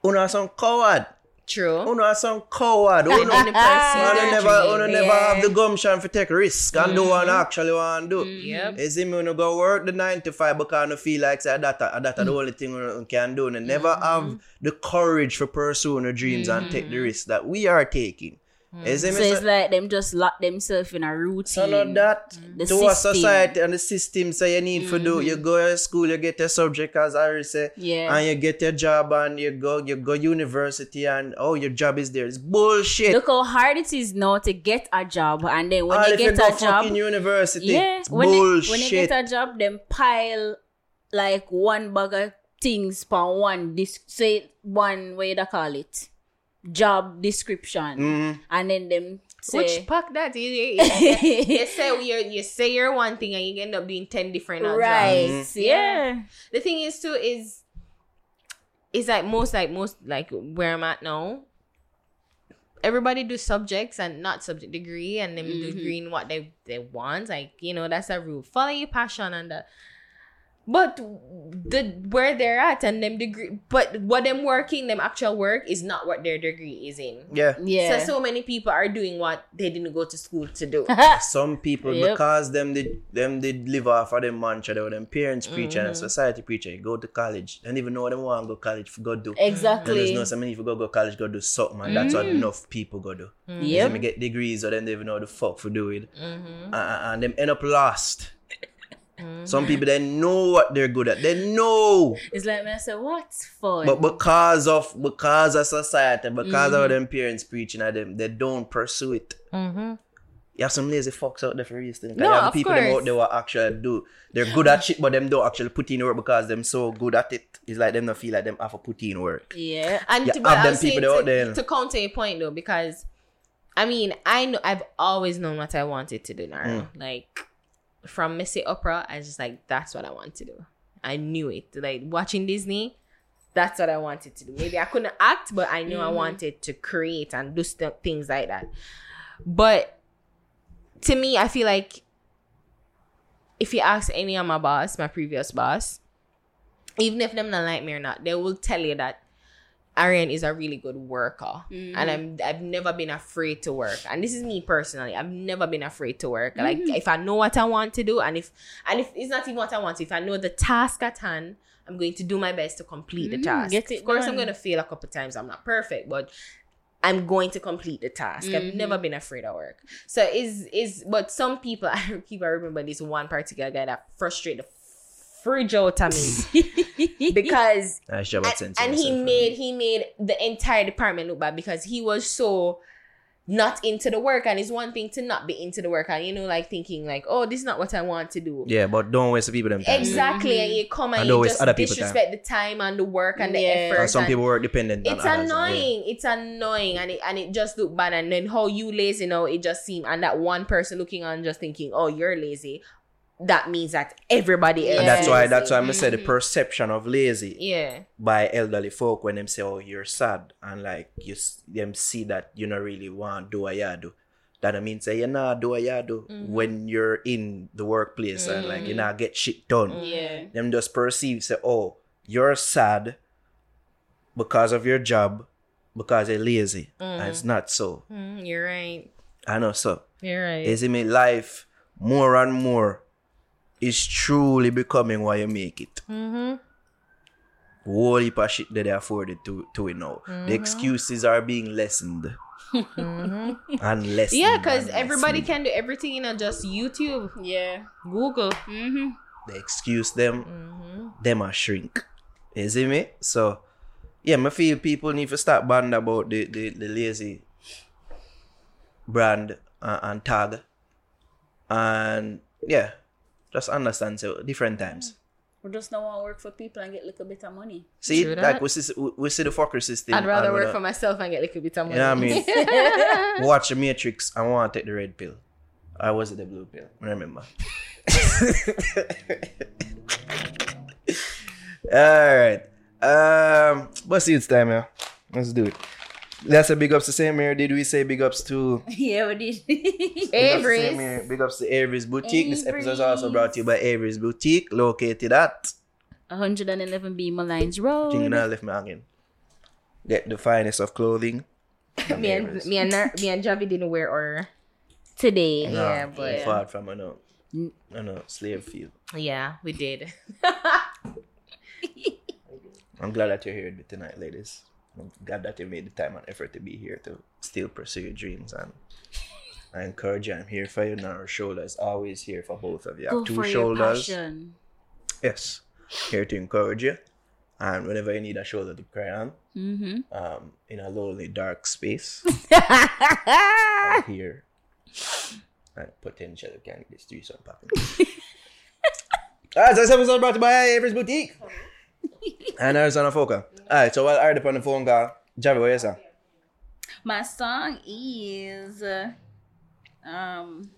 Uno are some coward. True. Uno are some coward. Uno, uno never, dreaming. uno never have the gumption to take risk and do what I actually want to do. Mm-hmm. Yep. You see me, go work the 9 to 5 because I feel like say, that, that, that the mm. only thing uno can do. And never mm-hmm. have the courage for pursuing your dreams and take the risk that we are taking. Hmm. You see So it's like them just lock themselves in a routine. so not that hmm. The to a society and the system say you need to do. Hmm. You go to school, you get a subject as I say, Yeah. and you get a job and you go you go university and oh your job is there. It's bullshit. Look how hard it is now to get a job, and then when All you you get go a job, fucking university, yeah, it's when you, bullshit. when you get a job, then pile like one bag of things per one disc, say one way they call it job description, Mhm. and then them say Which pack that? You, say you you say you're one thing and you end up doing ten different jobs. right, Mhm. yeah, The thing is too is is like most like most like where I'm at now. Everybody do subjects and not subject degree, and then do Mhm. degree in what they they want. Like you know, that's a rule. Follow your passion and that. But the where they're at and them degree, but what them working, them actual work is not what their degree is in. yeah. yeah. So so many people are doing what they didn't go to school to do. Some people Yep. because them did them did live off of them mantra, or were them parents preach and Mm-hmm. society preacher. You go to college, don't even know what them want to go college for go do. Then exactly. there's no something if you go go college, go do something, and that's what enough people go do. Mm-hmm. You see Yep. me get degrees, or then they even know the fuck for do it, Mm-hmm. and, and them end up lost. Some people they know what they're good at, they know, It's like me I say, what's fun? but because of because of society, because Mm-hmm. of them parents preaching at them, they don't pursue it. Mm-hmm. You have some lazy fucks out there for real. No, you have of people course. out there who actually do. They're good at shit, but them don't actually put in work because them so good at it. It's like them not feel like them have to put in work. yeah, And Yeah, to, have them people to, out there. to counter your point though, because I mean, I know I've always known what I wanted to do now. Mm. Like from Missy Opera, I was just like, that's what I want to do. I knew it. Like watching Disney, that's what I wanted to do. Maybe I couldn't act, but I knew I mm-hmm. wanted to create and do st- things like that. But to me, I feel like if you ask any of my boss, my previous boss, even if them not like me or not, they will tell you that Ariane is a really good worker, and mm-hmm. I'm I've never been afraid to work. And this is me personally. I've never been afraid to work. Like mm-hmm. if I know what I want to do, and if and if it's not even what I want, if I know the task at hand, I'm going to do my best to complete the mm, task. get it of course, I'm going to fail a couple times. I'm not perfect, but I'm going to complete the task. I've mm-hmm. never been afraid of work. So is is but some people I keep I remember this one particular guy that frustrated the fridge out of me because Nice job and, and he made he made the entire department look bad because he was so not into the work and it's one thing to not be into the work and you know like thinking like oh this is not what I want to do Yeah, but don't waste the people them time. exactly and you mm-hmm. come and, And you don't waste just other people's disrespect the time and the work and the effort And some people work dependent on it's others, yeah. annoying. It's annoying, and it and it just look bad. And then how you lazy now? It just seem and that one person looking on just thinking, "Oh, you're lazy." That means that everybody else. And that's why lazy. that's why I'm say the perception of lazy Yeah. by elderly folk when them say, "Oh, you're sad," and like you them see that you not really want do what you do. that I mean say you not do what you do Mm-hmm. when you're in the workplace and like you not get shit done. Yeah. Them just perceive say, oh, you're sad because of your job, because you're lazy. And it's not so. Mm, you're right. I know so. You're right. Is it me life more and more is truly becoming what you make it. Mm-hmm. Whole heap of shit that they afforded to to it now. Mm-hmm. The excuses are being lessened. and lessened. yeah, because everybody lessened. can do everything, you know, just YouTube, Yeah. Google. they excuse them, Mm-hmm. them a shrink. You see me? So yeah, I feel people need to start band about the, the, the lazy brand uh, and tag. And yeah, just understand so different times. We just don't want to work for people and get a little bit of money. See, True like that. we see, we- we see the fucker system. I'd rather work don't- for myself and get a little bit of money. You know what I mean? Watch the Matrix. I want to take the red pill. I was it the blue pill? I remember. All right. Um, see it's time, yeah? Let's do it. Let's say big ups to Same here. Did we say big ups to yeah, we did. Big ups to Same Avery's. Here. Big ups to Avery's Boutique. This episode is also brought to you by Avery's Boutique, located at 111B Molynes Road. And I left me hanging. Get the finest of clothing. Me and me and me and Javi didn't wear our Today. yeah, but Far from I know. I know slave field. yeah, we did. I'm glad that you're here tonight, ladies. I'm glad that you made the time and effort to be here to still pursue your dreams and I encourage you. I'm here for you. Now our shoulder is always here for both of you. I Go have two for your shoulders. passion. Yes. Here to encourage you. And whenever you need a shoulder to cry on, um, in a lonely, dark space, I'm here. And potentially can get this threesome popping. Alright, so this episode brought to you by Avery's Boutique. and Arizona Foca. Alright, so while I heard on the phone call, Javi, what you say? My song is uh, um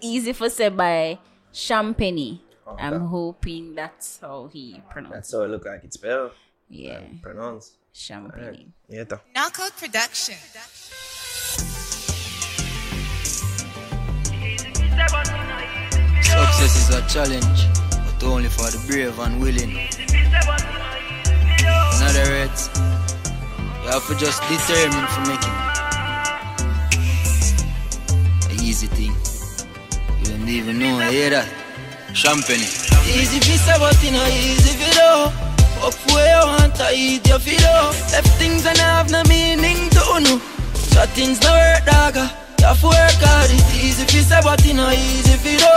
Easy for Say by Champagnie. I'm hoping that's how he pronounced. That's how it look like it's spelled. Yeah, Pronounce. Champagnie. Yeah, though. Knockout Production. Success is a challenge, but only for the brave and willing. In other words, you have to just determine to make it. A easy thing. You don't even know, I hear that. Champagnie. Easy fi say, but you know easy fi do. Up where you want to eat your fi do. Left things and have no meaning to know. So things no work, dogga. You have to work hard. It's easy fi say, but you know easy fi do.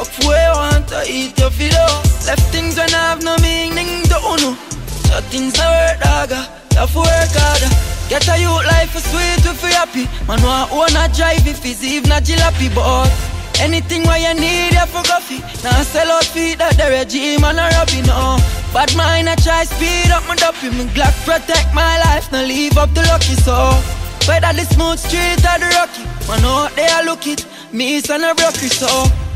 Up where you want to eat your fi do. Left things when I have no meaning to know. So things no work, dogga. You have to work hard. Get a youth life is sweet if you happy. Man want own a drive if it's even not jalopy, but anything what you need, you for coffee. Now I sell out feet that the regime and a rubby, no. Bad mind I try speed up my dopey. Me Glock protect my life, now leave up the lucky so. Whether the smooth street or the rocky, man out there look it. Me son a it, so.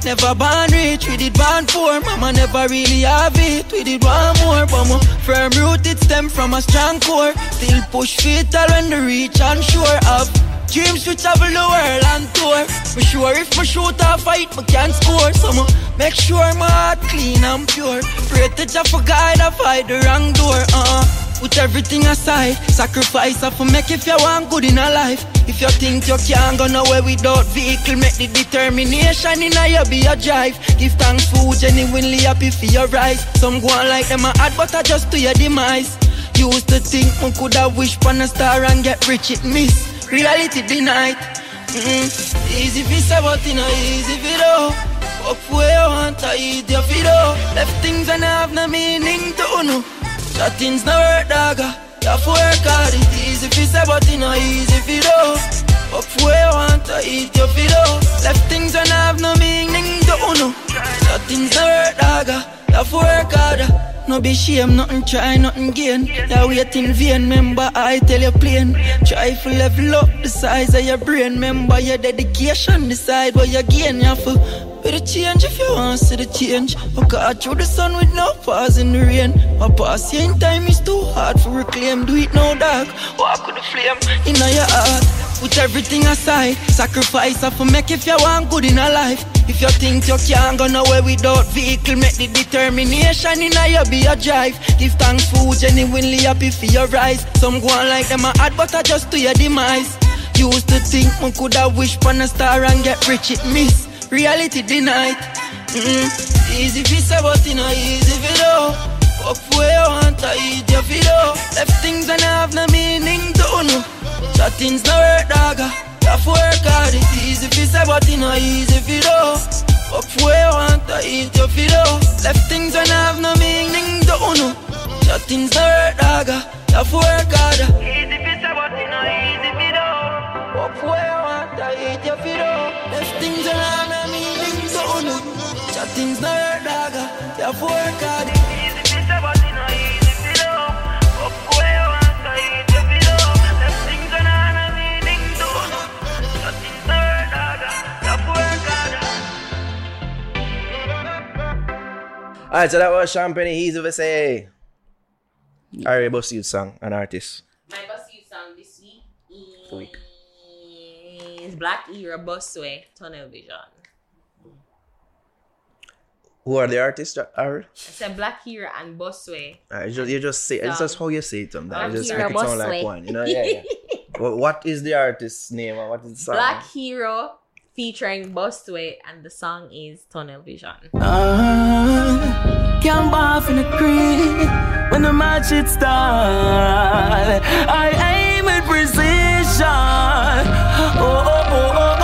Never born rich, we did born poor. Mama never really have it, we did want more. But my firm rooted stem from a strong core. Still push fatal when the reach unsure up. Dreams to travel the world and tour. For sure if my shoot a fight, me can score. So make sure my heart clean and pure. Pray to Jah for guide I fight the wrong door. Uh-uh. Put everything aside, sacrifice up for make if you want good in a life. If you think you can't go nowhere without vehicle, make the determination in a you be your drive. Give thanks for genuinely happy for your rise. Some go on like them a add, but I just to your demise. Used to think one coulda wish on a star and get rich, it miss. Reality denied. Mm-mm. Easy fi say, but it no easy fi do. Up where you want to eat your fi do. Left things and have no meaning to know. That things no work, dogga. You have to work hard. It easy fi say, but it no easy fi do. Up where you want to eat your do. Left things and have no meaning to know. That things no work, dogga. You have to work hard. No be shame, nothing try, nothing gain. Yeah, wait in vain, remember I tell you plain. Try to level up the size of your brain. Remember your dedication, decide what you gain. You have to be the change if you want to see the change. Oh God, through the sun with no pause in the rain. My past in time is too hard for reclaim. Do it no dark, walk with the flame in your heart. Put everything aside, sacrifice of make if you want good in a life. If you think you can't go nowhere without vehicle, make the determination in your be a drive. Give thanks for genuinely happy for your rise. Some go on like them a hard, but I just to your demise. Used to think man coulda wish on a star and get rich, it miss. Reality denied. Mm-hmm. Easy if it's about you know, easy if all. Up where you want to eat your video. Left things and have no meaning to no work. Tough work hard. Easy if you know, easy if where you want to eat your video. Left things and have no meaning to no work, dagger. Tough work hard. Easy if it's about you know, easy if all. Up where you want to eat your video. Left things and have that thing's not your dog, you have work hard Alright, so that was Champagnie He's of us, hey. Alright, bust song, an artist. My bust you song this week is Black Era Bussweh Tunnel Vision. Who are the artists that are? I said Black Hero and Bussweh. Uh, you just you just say it's just how you say it sometimes. It just Akira make it sound like one. You know, yeah, yeah. Well, what is the artist's name and what is the song? Black Hero featuring Bussweh and the song is Tunnel Vision. Ah, Can't bath in the creek when the match it start. I aim with precision. Oh, oh, oh, oh, oh,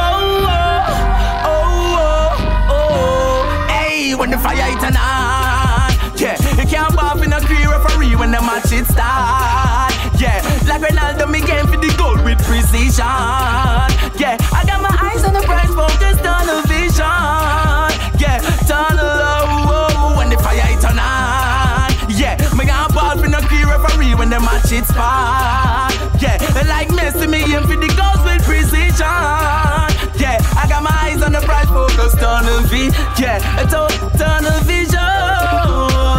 when the match it start. Yeah, like Ronaldo, me game for the goal with precision. Yeah, I got my eyes on the prize, focused on the vision. Yeah, tunnel, oh, when the fire it on. Yeah, me got ball for no key referee when the match it spark. Yeah, like Messi, me aim for the goals with precision. Yeah, I got my eyes on the prize, focused on the V. Yeah, tunnel vision.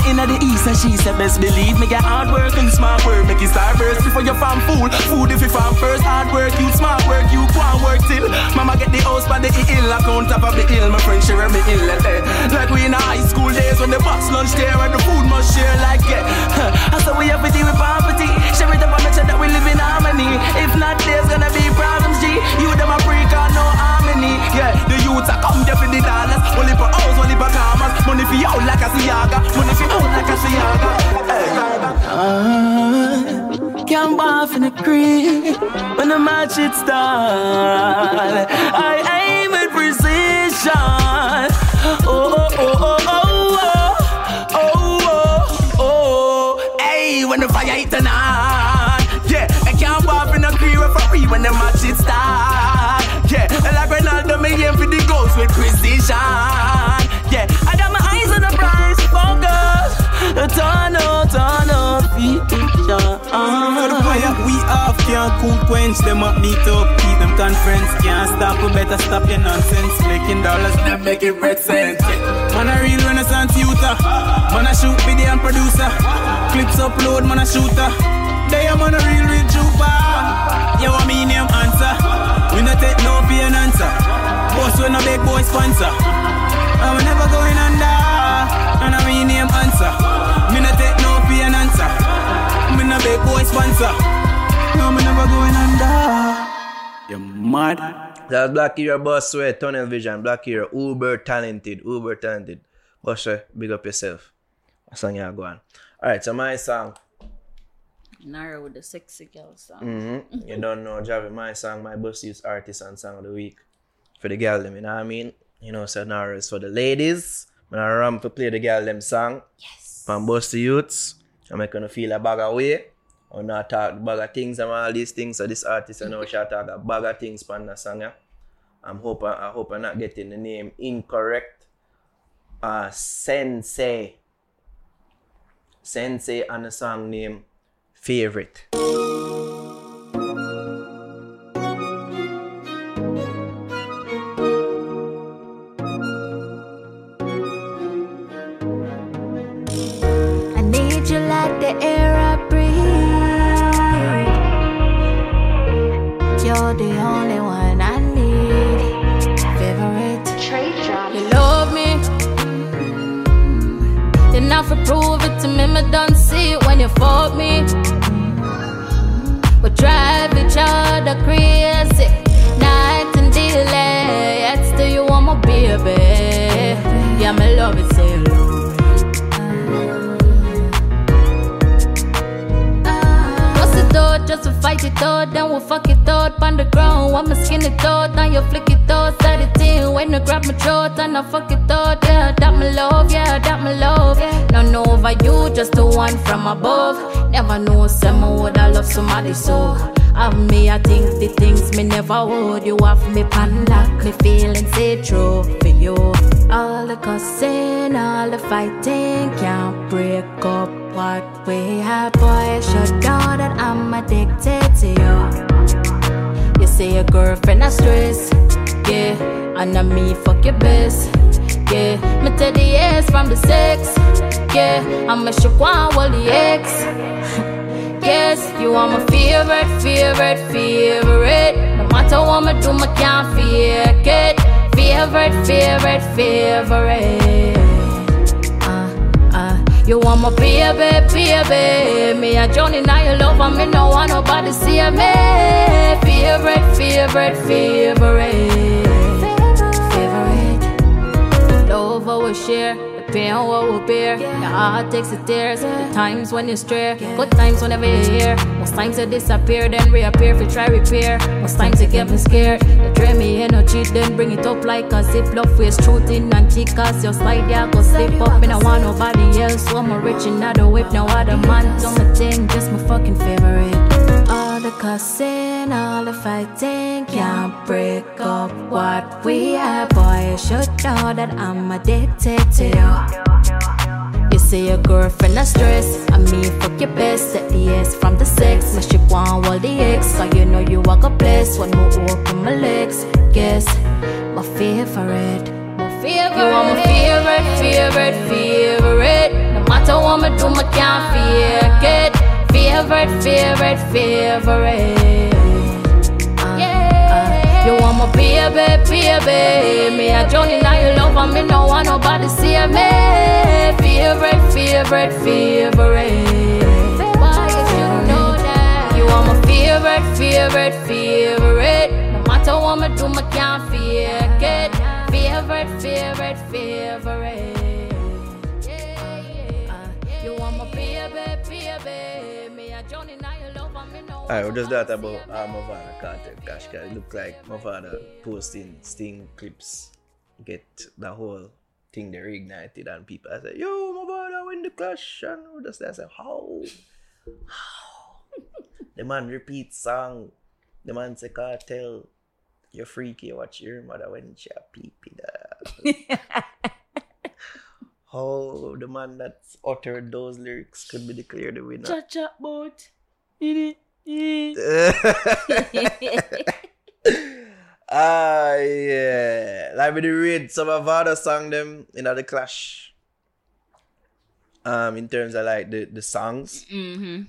When I inna the east and she said best believe me get hard work and smart work. Make you start burst before you farm fool food if you farm first hard work you smart work you and work till mama get the house by the hill. Account top of the hill my friend share me ill like we in high school days when the box lunch there and the food must share like yeah I said we have to deal with poverty. Share it up and make sure that we live in harmony. If not there's gonna be problems G. You them a freak and no harmony yeah the youths are come there for the dollars only for house only for commas money for you like a siaga money for you like a siaga hey. Can't bath in the creek when the match it start. I aim with precision. Oh oh oh oh oh oh oh oh oh. Hey, when the fire hit the night, yeah. I can't bath in the referee when the match start. With precision. Yeah, I got my eyes on the prize, focus. Tunnel, vision. For the fire we have can't cool quench them up, meet up, keep them conference. Can't stop, we better stop your nonsense. Making dollars, make it red cent. Man, a real renaissance youth. Uh. Man, a shoot video and producer. Clips upload, man, a shooter. They am on a real, real trooper. You want me name answer? We not take no for an answer. Boss, we no big boy sponsor. And we never going under. And I mean name answer. Me not take no for an answer. Me no big boy sponsor. No, me never going under. You're mad? That's Black Hero Bussweh, Tunnel Vision, Black Hero, uber talented, uber talented. Bussweh, big up yourself. What song you go on? Alright, so my song. Naro with the sexy girl song. Mm-hmm. you don't know, Javi, my song, my bus use artist and song of the week. For the girl them, you know what I mean? You know, so Naro is for the ladies. When I ram to play the girl them song. Yes. From to youths. I'm make gonna feel a bag of way. Or not talk bag of things and all these things. So this artist, I know, she talk a bag of things from the song, yeah? I'm hoping, I hope I'm not getting the name incorrect. Uh, SenSae. SenSae and a song named Favorite. Fuck me. We drive each other crazy, night and delay. Yet still you want my baby. Fight it out, then we'll fuck it out on the ground. Me skin it now you flick it out, set it in. When you grab my throat, and I fuck it out, yeah, that my love, yeah, that my love. No, know over you, just the one from above. Never know, someone would I love somebody so. Of me, I think the things me never would. You have me pan lock, me feeling say true you. All the cussing, all the fighting can't break up what we have. Boy, should know that I'm addicted to you. You say your girlfriend a stress, yeah, and I me fuck your best, yeah. Me tell the yes from the sex, yeah. I'm a shook one all the ex. Yes, you are my favorite, favorite, favorite. No matter what I do, I can't fake it. Favorite, favorite, favorite. Uh, uh, you want my baby, baby. Me a Johnny, now you love and me no want nobody see me. Favorite, favorite, favorite. Favorite. Love what we share, pain what we bear. The heart takes the tears, the times when you stray. Good times whenever you're here. Most times you disappear, then reappear if you try repair. Most times you get me scared. You drain me energy, then bring it up like a zip. Love waste truth in and chicas. Your slide, yeah, go slip up. Me no want nobody else. So I'm a rich and not a whip. No other man, do my thing, just my fucking favorite. Cussing, all the fighting can't break up what we have. Boy, you should know that I'm addicted to you. You say your girlfriend a stress, I mean fuck your best. Set the yes from the sex, my ship want all the X. So you know you walk a place when we open my legs. Guess my favorite. My favorite. You are my favorite, favorite, favorite. No matter what I do, I can't it. Favorite, favorite, favorite. You want my baby, baby. Me a Johnny, now you love and me no want nobody see me. Favorite, favorite, favorite. Why you know that? You are my favorite, favorite, favorite. No matter what I do, I can't fake it. Favorite, favorite, favorite. Yeah, yeah. You want my baby, baby. Alright, want we just that about uh, my father Kartel it look like Mavado posting sting clips get the whole thing they reignited and people I said, Yo, Mavado win the clash and we just I said, How? How? the man repeats song. The man say Kartel. You're freaky, watch your mother when she a pee pee. How the man that uttered those lyrics could be declared the winner. Cha cha boat. Ah, yeah. Like we read some of other song them in the clash. Um, in terms of like the, the songs,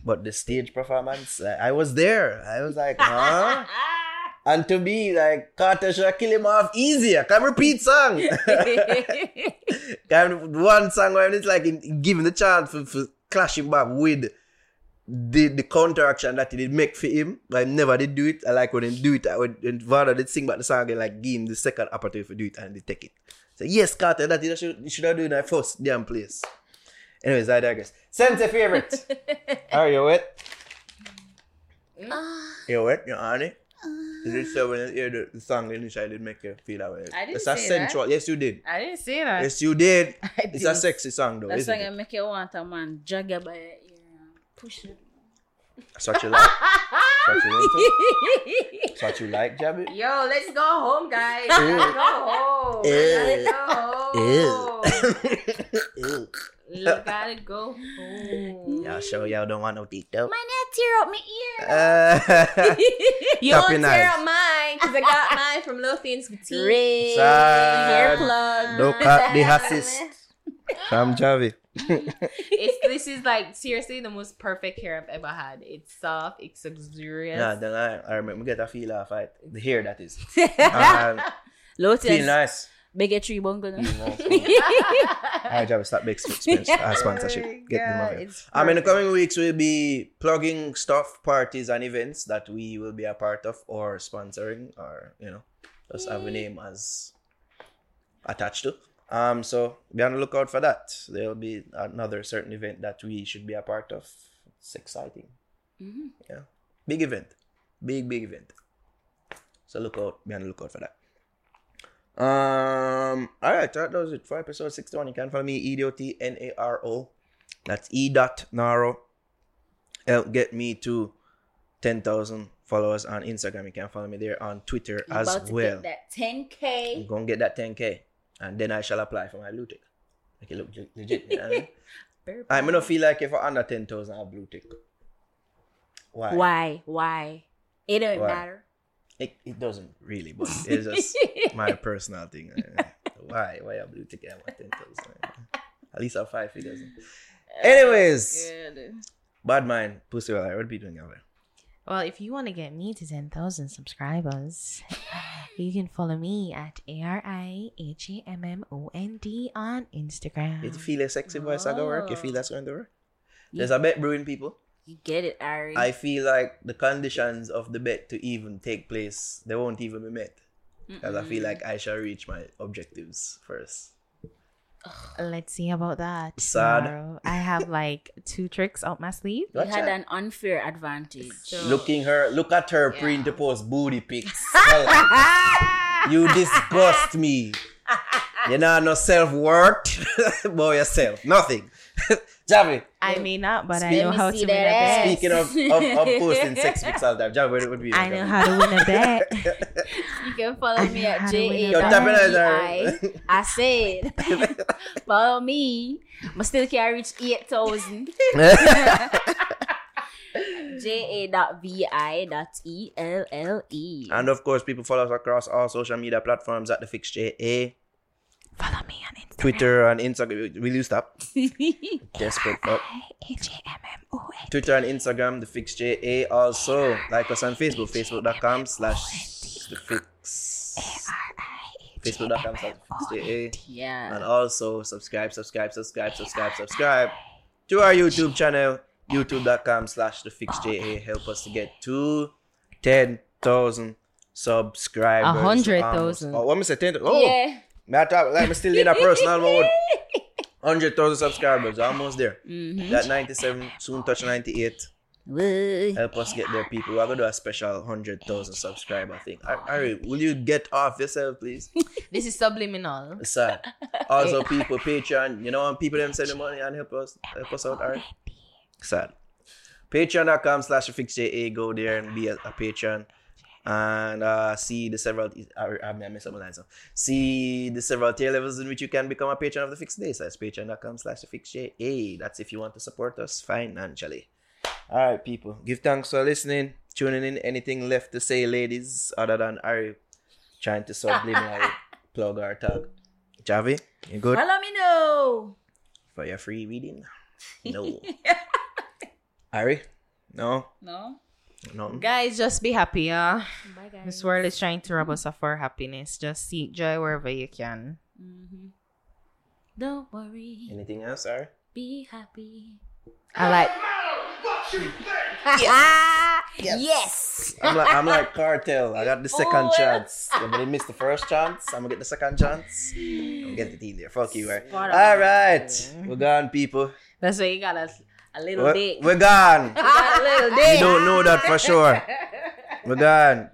but the stage performance, like, I was there. I was like, huh? and to me, like Kartel should kill him off easier. Can repeat song. can one song where it's like give him the chance for, for clashing back with the the counteraction that he did make for him, but he never did do it. I like when he do it. I when, when Vada did sing back the song and like give him the second opportunity to do it and they take it. So yes, Kartel, that you should you should have done that first damn place. Anyways, I digress. SenSae favorite. Are you wet? Ah. You wet? You honey? Did you say when you hear the, the song initially did make you feel that way? I didn't it's a say sensual. Yes, you did. I didn't say that. Yes, you did. I It's a didn't. sexy song though. That's isn't why I it? make you want a man jog by your ear and push it. That's what you like. That's what you into? That's what you like, Jabby? Yo, let's go home, guys. Ew. Let's go home. Ew. Let's go eh. home. Ew. Ew. You gotta go home. Y'all sure y'all don't want no TikTok? My net tear up my ear. Uh, You Copy won't tear up mine because I got mine from Lothian's Boutique. Ray, Sad. hair plug. Look at the assist from Javi. It's this is like seriously the most perfect hair I've ever had. It's soft, it's luxurious. Nah, then I, I remember get a feel off it. The hair that is. Lotus, feel nice. Big tree bungle. Alright, Javi, stop big expense uh, sponsorship. Get them over. It's Um, in the coming weeks, we'll be plugging stuff, parties, and events that we will be a part of or sponsoring, or you know, just have a name as attached to. Um, so be on the lookout for that. There'll be another certain event that we should be a part of. It's exciting. Yeah, big event, big big event. So look out, be on the lookout for that. Um, all right, that was it for episode sixty-one. You can follow me E D O T N A R O. That's E dot Naro. Help get me to ten thousand followers on Instagram. You can follow me there on Twitter as about to well. get that 10k. I'm gonna get that ten k, and then I shall apply for my blue tick. Make it look le- legit. You know I mean? I'm gonna feel like if I under ten thousand, I have blue tick. Why? Why? Why? It don't Why? matter. It, it doesn't really, but it's just my personal thing. Why? Why a blue tick? I want ten thousand. At least I have five figures. Oh Anyways, bad mind, pussy. Well, what be doing over? Well, if you want to get me to 10,000 subscribers, you can follow me at A R I H A M M O N D on Instagram. You feel a sexy voice that gonna work? You feel oh. that's going to work? There's a bet brewing people. You get it, Ari. I feel like the conditions of the bet to even take place, they won't even be met. Because I feel like I shall reach my objectives first. Let's see about that. Sad. tomorrow. I have like two tricks up my sleeve. you had an unfair advantage. Looking her, look at her print to post booty pics. you disgust me. You know no self worth about yourself. Nothing. Javi, I may not, but I know how to win a that bet. speaking of, of, of posting sex pics all the time, Javi, what would be I know how to win a bet. You can follow me at how to win a Yo, tap it out J-A-W-I. there. I said, follow me. I still can't reach 8,000. J-A.V-I.E-L-L-E. and of course, people follow us across all social media platforms at the Fix JA, Follow me on Instagram. Twitter and Instagram. Will you stop? Desperate fuck. H A M M O N. Twitter and Instagram, the Fix JA. Also, like us on Facebook, facebook.com slash the Fix. Facebook.com slash the Fix yeah. And also subscribe, subscribe, subscribe, subscribe, subscribe to our YouTube channel, youtube.com slash the Fix JA. Help us to get to 10,000 subscribers. A hundred Almost. Oh, what me say? 10, oh, Yeah. I talk, like me still in a personal mode. 100,000 subscribers, almost there. Mm-hmm. That 97, soon touch 98. Woo. Help us get there, people. We're gonna do a special 100,000 subscriber thing. Ari, will you get off yourself, please? This is subliminal. Sad. Also, people, Patreon, you know, people them send the money and help us, help us out, alright? Sad. Patreon.com slash fixja. Go there and be a, a patron. And uh, see the several, I, I messed up my now. See the several tier levels in which you can become a patron of the Fix JA. So that's patreon.com slash fixja. That's if you want to support us financially. Alright, people. Give thanks for listening, tuning in. Anything left to say, ladies, other than Ari trying to subliminally plug our tag? Javi, you good Follow me now. for your free reading? No. Ari? No? No? No. Guys, just be happy, yeah. Bye, guys. This world is trying to rob us of our happiness. Just seek joy wherever you can. Mm-hmm. Don't worry. Anything else, Ari? Be happy. I like. What you? Yes. I'm like I'm like Kartel. I got the second Oh, chance. Somebody missed the first chance. I'm gonna get the second chance. I'm gonna get the in there. Fuck you, right? All right, we're gone, people. That's why you got a, little We're, dick. we're gone. A little You don't know that for sure. We're gone.